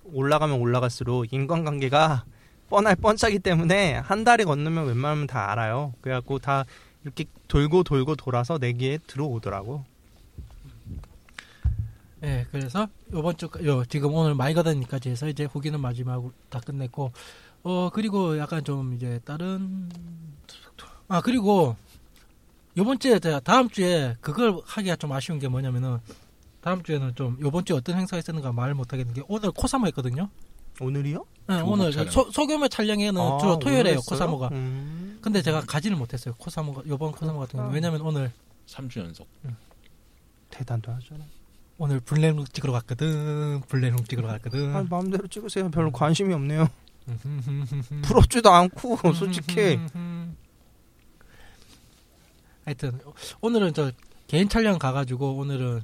올라가면 올라갈수록 인간관계가 뻔할 뻔짜기 때문에 한 달이 건너면 웬만하면 다 알아요. 그래갖고 다 이렇게 돌고 돌고 돌아서 내기에 들어오더라고. 예, 그래서 요번 주, 요, 지금 오늘 마이가든까지 해서 이제 후기는 마지막으로 다 끝냈고, 어, 그리고 약간 좀 이제 다른, 아, 그리고 요번 주에 제가 다음 주에 그걸 하기가 좀 아쉬운 게 뭐냐면은, 다음 주에는 좀 요번 주에 어떤 행사가 있었는가 말을 못 하겠는 게 오늘 코사모 했거든요. 오늘이요? 네, 오늘 촬영. 소, 소규모 촬영에는 아, 주로 토요일에요? 코사모가. 음. 근데 제가 가지를 못했어요, 코사모가, 요번 코사모 같은 경우는. 왜냐면 오늘, 3주 연속. 대단도 하잖아. 오늘 블랙룩 찍으러 갔거든. 블랙룩 찍으러 갔거든. 아, 마음대로 찍으세요. 별로 관심이 없네요. 음. 부럽지도 않고 솔직히. 하여튼 오늘은 저 개인 촬영 가가지고 오늘은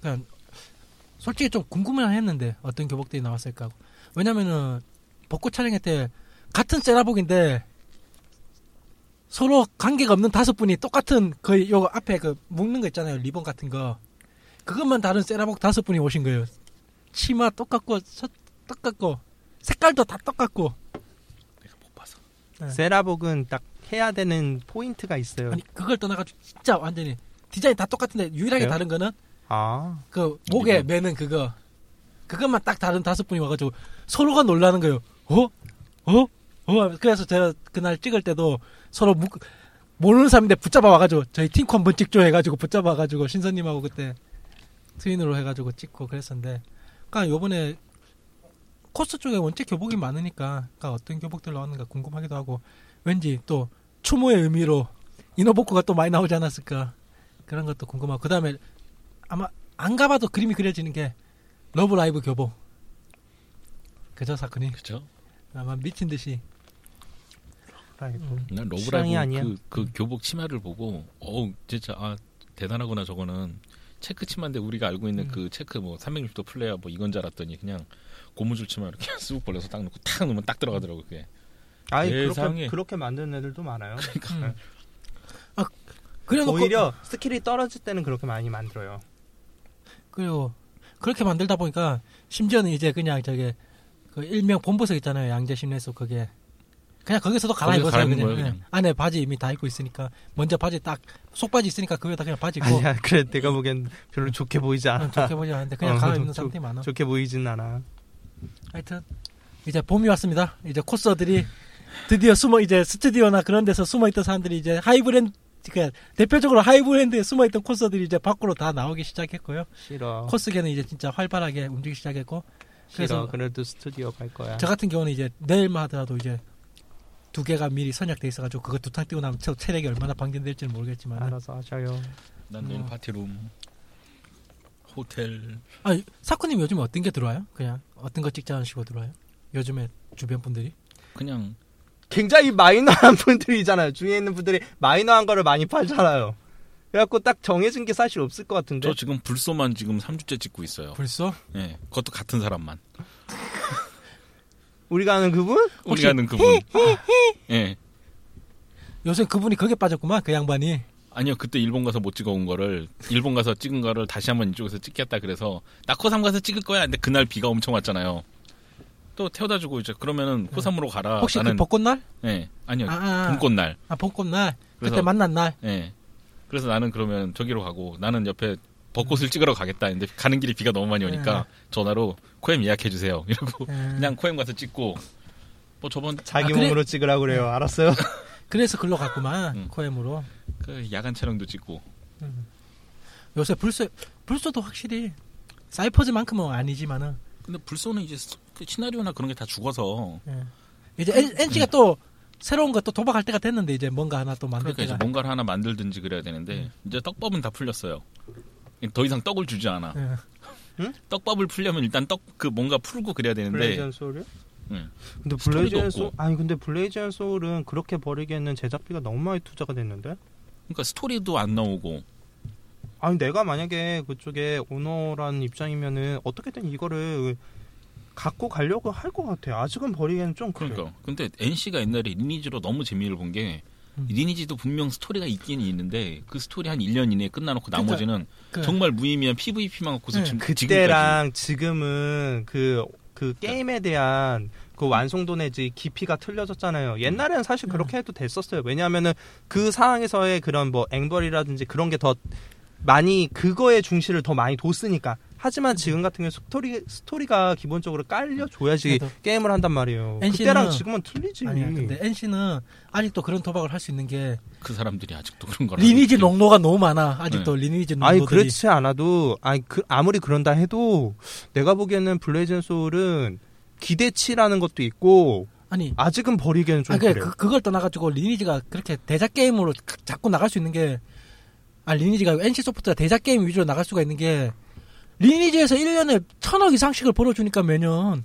그냥 솔직히 좀 궁금은 했는데 어떤 교복들이 나왔을까 하고. 왜냐면은 벚꽃 촬영회 때 같은 세라복인데 서로 관계가 없는 다섯 분이 똑같은 거의 요 앞에 그 묶는 거 있잖아요. 리본 같은 거. 그것만 다른 세라복 다섯 분이 오신 거예요. 치마 똑같고 셔 똑같고 색깔도 다 똑같고. 내가 못 봐서. 세라복은 딱 해야 되는 포인트가 있어요. 아니 그걸 떠나가지고 진짜 완전히 디자인 다 똑같은데 유일하게 그래요? 다른 거는 아, 그 목에 리본. 매는 그거 그것만 딱 다른 다섯 분이 와가지고 서로가 놀라는 거예요. 어? 어? 어? 그래서 제가 그날 찍을 때도 서로 무, 모르는 사람인데 붙잡아 와가지고 저희 팀코 한번 찍죠 해가지고 붙잡아 와가지고 신선님하고 그때 트윈으로 해가지고 찍고 그랬었는데 그러니까 요번에 코스 쪽에 원체 교복이 많으니까 그러니까 어떤 교복들 나왔는가 궁금하기도 하고 왠지 또 추모의 의미로 이노보코가 또 많이 나오지 않았을까 그런 것도 궁금하고 그 다음에 아마 안 가봐도 그림이 그려지는 게 러브 라이브 교복 그죠 사건이 그죠? 아마 미친 듯이 라이브. 음. 난 러브 라이브 아니야. 그, 그 교복 치마를 보고 어우 진짜 아 대단하구나 저거는 체크 치마인데 우리가 알고 있는 음. 그 체크 뭐 360도 플레이어 뭐 이건 줄 알았더니 그냥 고무줄 치마 이렇게 (laughs) 쓱 벌려서 딱 넣고 탁 넣으면 딱 들어가더라고 그게 아니 그렇게. 그렇게 만드는 애들도 많아요. 음. 아 그래놓고 오히려 스킬이 떨어질 때는 그렇게 많이 만들어요. 그리고 그렇게 만들다 보니까 심지어는 이제 그냥 저게 그 일명 본보석 있잖아요 양재 심내소 그게 그냥 거기서도 갈아입어서 그냥, 거예요, 예. 그냥. 안에 바지 이미 다 입고 있으니까 먼저 바지 딱 속바지 있으니까 그 위에다 그냥 바지 입고 아니야, 그래 내가 보기엔 별로 좋게 보이지 않아. 어, 좋게 보지 않는데 그냥 어, 갈아입는 좋- 사람들이 많아 좋게 보이진 않아. 하여튼 이제 봄이 왔습니다. 이제 코스들이 드디어 숨어 이제 스튜디오나 그런 데서 숨어 있던 사람들이 이제 하이브랜드 그 대표적으로 하이브랜드에 숨어 있던 코스들이 이제 밖으로 다 나오기 시작했고요. 싫어. 코스계는 이제 진짜 활발하게 움직이기 시작했고 싫어. 그래서 그래도 스튜디오 갈 거야. 저 같은 경우는 이제 내일만 하더라도 이제 두 개가 미리 선약돼 있어가지고 그거 두탕 뛰고 나면 저 체력이 얼마나 방전될지는 모르겠지만 알아서 하셔요. 난 내일 어. 파티룸, 호텔. 아 사쿠님 요즘 어떤 게 들어와요? 그냥 어떤 거 찍자는 식으로 들어와요? 요즘에 주변 분들이 그냥 굉장히 마이너한 (laughs) 분들이잖아요. 중에 있는 분들이 마이너한 거를 많이 팔잖아요. 그래갖고 딱 정해진 게 사실 없을 것 같은데. 저 지금 불소만 지금 3주째 찍고 있어요. 벌써 예, 그것도 같은 사람만. (laughs) 우리가 아는 그분? 우리가 아는 그분. 예. 요새 그분이 거기에 빠졌구만 그 양반이 아니요, 그때 일본 가서 못 찍어온 거를 일본 가서 찍은 거를 다시 한번 이쪽에서 찍겠다 그래서 나 코삼 가서 찍을 거야. 근데 그날 비가 엄청 왔잖아요. 또 태워다 주고 이제 그러면은 코삼으로 가라. 혹시 나는 그 벚꽃날? 예, 아니요, 아, 아, 아. 봄꽃날. 아 벚꽃날 그래서- 그때 만난 날 예. 그래서 나는 그러면 저기로 가고 나는 옆에 벚꽃을 찍으러 가겠다 했는데 가는 길이 비가 너무 많이 오니까 전화로 코엠 예약해 주세요. (laughs) 이러고 예. 그냥 코엠 가서 찍고 뭐 저번 자기 아, 그래? 몸으로 찍으라고 그래요. 알았어요? (laughs) 그래서 글로 갔구만 음. 코엠으로 그 야간 촬영도 찍고 요새 불소 불소도 확실히 사이퍼즈만큼은 아니지만은 근데 불소는 이제 스- 그 시나리오나 그런 게 다 죽어서 예. 이제 N, NC가 또 새로운 것도 도박할 때가 됐는데 이제 뭔가 하나 또 만들 그러니까 이제 뭔가를 하나 만들든지 그래야 되는데 음. 이제 떡밥은 다 풀렸어요. 더 이상 떡을 주지 않아. 예. 떡밥을 풀려면 일단 떡 그 뭔가 풀고 그래야 되는데 블레이드? 응. 근데 스토리도 블레이드. 소울 아니 근데 블레이드 소울은 그렇게 버리기에는 제작비가 너무 많이 투자가 됐는데. 그러니까 스토리도 안 나오고 아니 내가 만약에 그쪽에 오너라는 입장이면은 어떻게든 이거를 갖고 가려고 할 것 같아. 아직은 버리기에는 좀 그래. 그러니까 근데 NC가 옛날에 리니지로 너무 재미를 본게 음. 리니지도 분명 스토리가 있긴 있는데 그 스토리 한 1년 이내에 끝나놓고 그러니까 나머지는 그- 정말 무의미한 PVP만 갖고서 네. 지금 지금까지 그때랑 지금은 그, 그 게임에 대한 그 완성도 내지 깊이가 틀려졌잖아요. 옛날에는 사실 음. 그렇게 해도 됐었어요. 왜냐하면은 그 상황에서의 그런 뭐 앵벌이라든지 그런 게 더 많이 그거에 중시를 더 많이 뒀으니까. 하지만 지금 같은 경우 스토리 스토리가 기본적으로 깔려 줘야지 그래도 게임을 한단 말이에요. NC 는 그때랑 지금은 틀리지. 아니야 근데 NC는 아직도 그런 도박을 할 수 있는 게 그 사람들이 아직도 그런 거라 리니지 농노가 너무 많아 아직도 리니지 농노들이 아니 그렇지 않아도 아니 그 아무리 그런다 해도 내가 보기에는 블레이드 소울은 기대치라는 것도 있고 아니 아직은 버리기에는 좀 아, 그, 그래요. 그, 그걸 떠나가지고 리니지가 그렇게 대작 게임으로 가- 자꾸 나갈 수 있는 게, 아, 리니지가 NC 소프트가 대작 게임 위주로 나갈 수가 있는 게, 리니지에서 1년에 천억 이상씩을 벌어주니까 매년.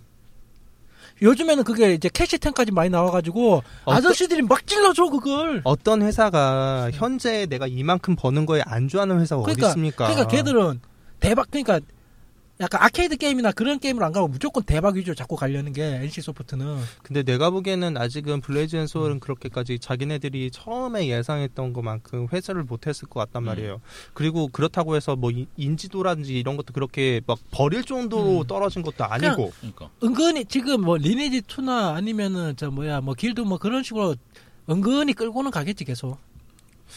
요즘에는 그게 이제 캐시템까지 많이 나와가지고, 어떤- 아저씨들이 막 찔러줘, 그걸. 어떤 회사가 현재 내가 이만큼 버는 거에 안주하는 회사가 그러니까- 어디 있습니까? 그러니까 걔들은 대박, 그러니까 약간 아케이드 게임이나 그런 게임을 안 가고 무조건 대박 위주로 자꾸 가려는 게 NC 소프트는. 근데 내가 보기에는 아직은 블레이드 앤 소울은 그렇게까지 자기네들이 처음에 예상했던 것만큼 회수를 못했을 것 같단 음. 말이에요. 그리고 그렇다고 해서 뭐 이- 인지도라든지 이런 것도 그렇게 막 버릴 정도로 음. 떨어진 것도 아니고. 그러니까 은근히 지금 뭐 리니지 2나 아니면은 저 뭐야 뭐 길드 뭐 그런 식으로 은근히 끌고는 가겠지 계속.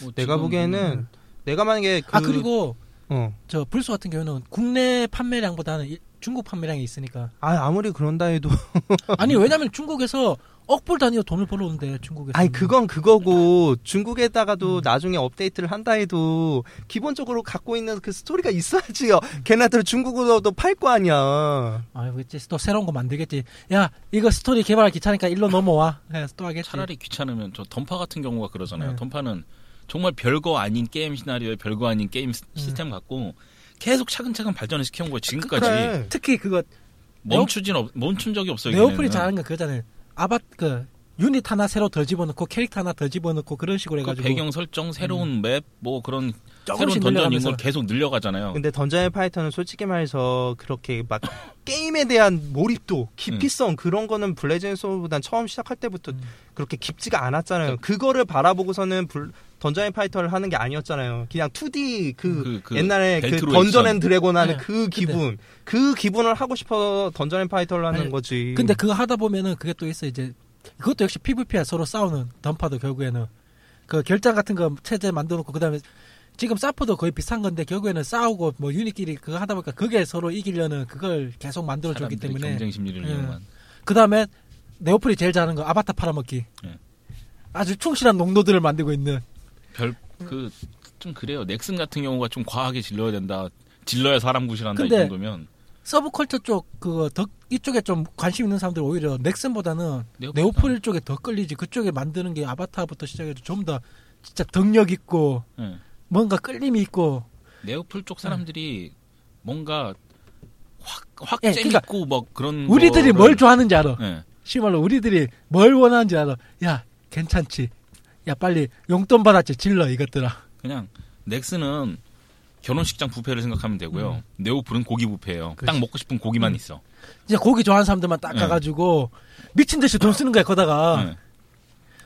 뭐 내가 보기에는 내가 만약에 그 아 그리고 어. 저 불소 같은 경우는 국내 판매량보다는 이- 중국 판매량이 있으니까. 아 아무리 그런다 해도 (laughs) 아니 왜냐면 중국에서 억불 단위로 돈을 벌어오는데 중국에서. 아니 그건 그거고 중국에다가도 음. 나중에 업데이트를 한다 해도 기본적으로 갖고 있는 그 스토리가 있어야지요. 걔네들 중국에도 팔 거 아니야. 아 그치 또 새로운 거 만들겠지. 야 이거 스토리 개발 귀찮으니까 일로 넘어와. 해서 또 하겠지. 차라리 귀찮으면 저 던파 같은 경우가 그러잖아요. 네. 던파는 정말 별거 아닌 게임 시나리오에 별거 아닌 게임 음. 시- 시스템 갖고 계속 차근차근 발전을 시켜온 거예요. 지금까지 그래. 특히 그거 멈추진 없, 멈춘 적이 없어요. 네오플이. 잘하는 거 그거잖아요. 아바 그 유닛 하나 새로 더 집어넣고 캐릭터 하나 더 집어넣고 그런 식으로 그 해가지고 배경 설정, 새로운 맵, 뭐 그런 새로운 던전 이걸 계속 늘려가잖아요. 근데 던전 앤 파이터는 솔직히 말해서 그렇게 막 (laughs) 게임에 대한 몰입도, 깊이성 그런 거는 블레이드 소울보단 처음 시작할 때부터 음. 그렇게 깊지가 않았잖아요. 그거를 바라보고서는 불, 던전 앤 파이터를 하는 게 아니었잖아요. 그냥 2D 그, 그- 그 옛날에 그 던전. 앤 드래곤 하는 네. 그 기분, 그 기분을 하고 싶어 던전 앤 파이터를 하는 아니, 거지. 근데 그거 하다 보면은 그게 또 있어 이제 그것도 역시 PVP야 서로 싸우는 던파도 결국에는 그 결장 같은 거 체제 만들어 놓고 그다음에 지금 사퍼도 거의 비슷한 건데 결국에는 싸우고 뭐 유닛끼리 그거 하다 보니까 그게 서로 이기려는 그걸 계속 만들어 줬기 사람들의 때문에 경쟁 심리를 예. 이용한. 그다음에 네오플이 제일 잘하는 거 아바타 팔아먹기 예. 아주 충실한 농도들을 만들고 있는 별 그 좀 그래요. 넥슨 같은 경우가 좀 과하게 질러야 된다. 질러야 사람 구실한다 이 정도면 서브컬처 쪽 그거 더 이쪽에 좀 관심 있는 사람들 오히려 넥슨보다는 네오폴. 네오폴 쪽에 더 끌리지 그쪽에 만드는 게 아바타부터 시작해서 좀 더 진짜 덕력 있고 예. 뭔가 끌림이 있고 네오플 쪽 사람들이 뭔가 확, 확 예, 재밌고 그러니까 뭐 그런 우리들이 거를- 뭘 좋아하는지 알아 예. 심말로 우리들이 뭘 원하는지 알아 야 괜찮지 야 빨리 용돈 받았지 질러 이것들아 그냥 넥슨은 결혼식장 뷔페를 생각하면 되고요. 네오플은 고기 뷔페예요. 딱 음. 그렇지. 먹고 싶은 고기만 음. 있어. 진짜 고기 좋아하는 사람들만 딱 네. 가가지고 미친 듯이 돈 쓰는 거야 거다가 예.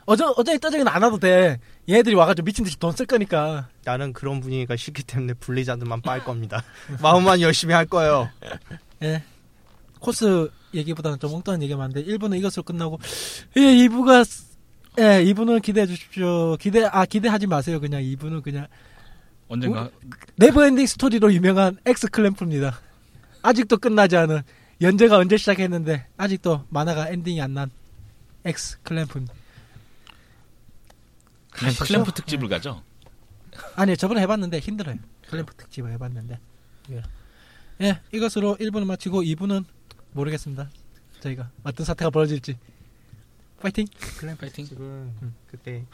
어저 어전히 떠정이는 안 와도 돼 얘들이 와가지고 미친 듯이 돈 쓸 거니까 나는 그런 분위기가 싫기 때문에 블리자드만 빨 겁니다. (laughs) 마음만 열심히 할 거예요. 예. 코스 얘기보다는 좀 엉뚱한 얘기만 한데 1부는 이것으로 끝나고 예 2부가 예 2부는 기대해 주십시오. 기대 아 기대하지 마세요. 그냥 2부는 그냥 언젠가 never ending story로 유명한 X 클램프입니다. 아직도 끝나지 않은 연재가 언제 시작했는데 아직도 만화가 엔딩이 안 난 X 클램프입니다. 그냥 가시죠. 클램프 특집을 가죠. 아니 저번에 해봤는데 힘들어요. 클램프 특집을 해봤는데. 예. 예 이것으로 1부는 마치고 2부는 모르겠습니다. 저희가 어떤 사태가 벌어질지 파이팅 클램프 파이팅. 집은 그때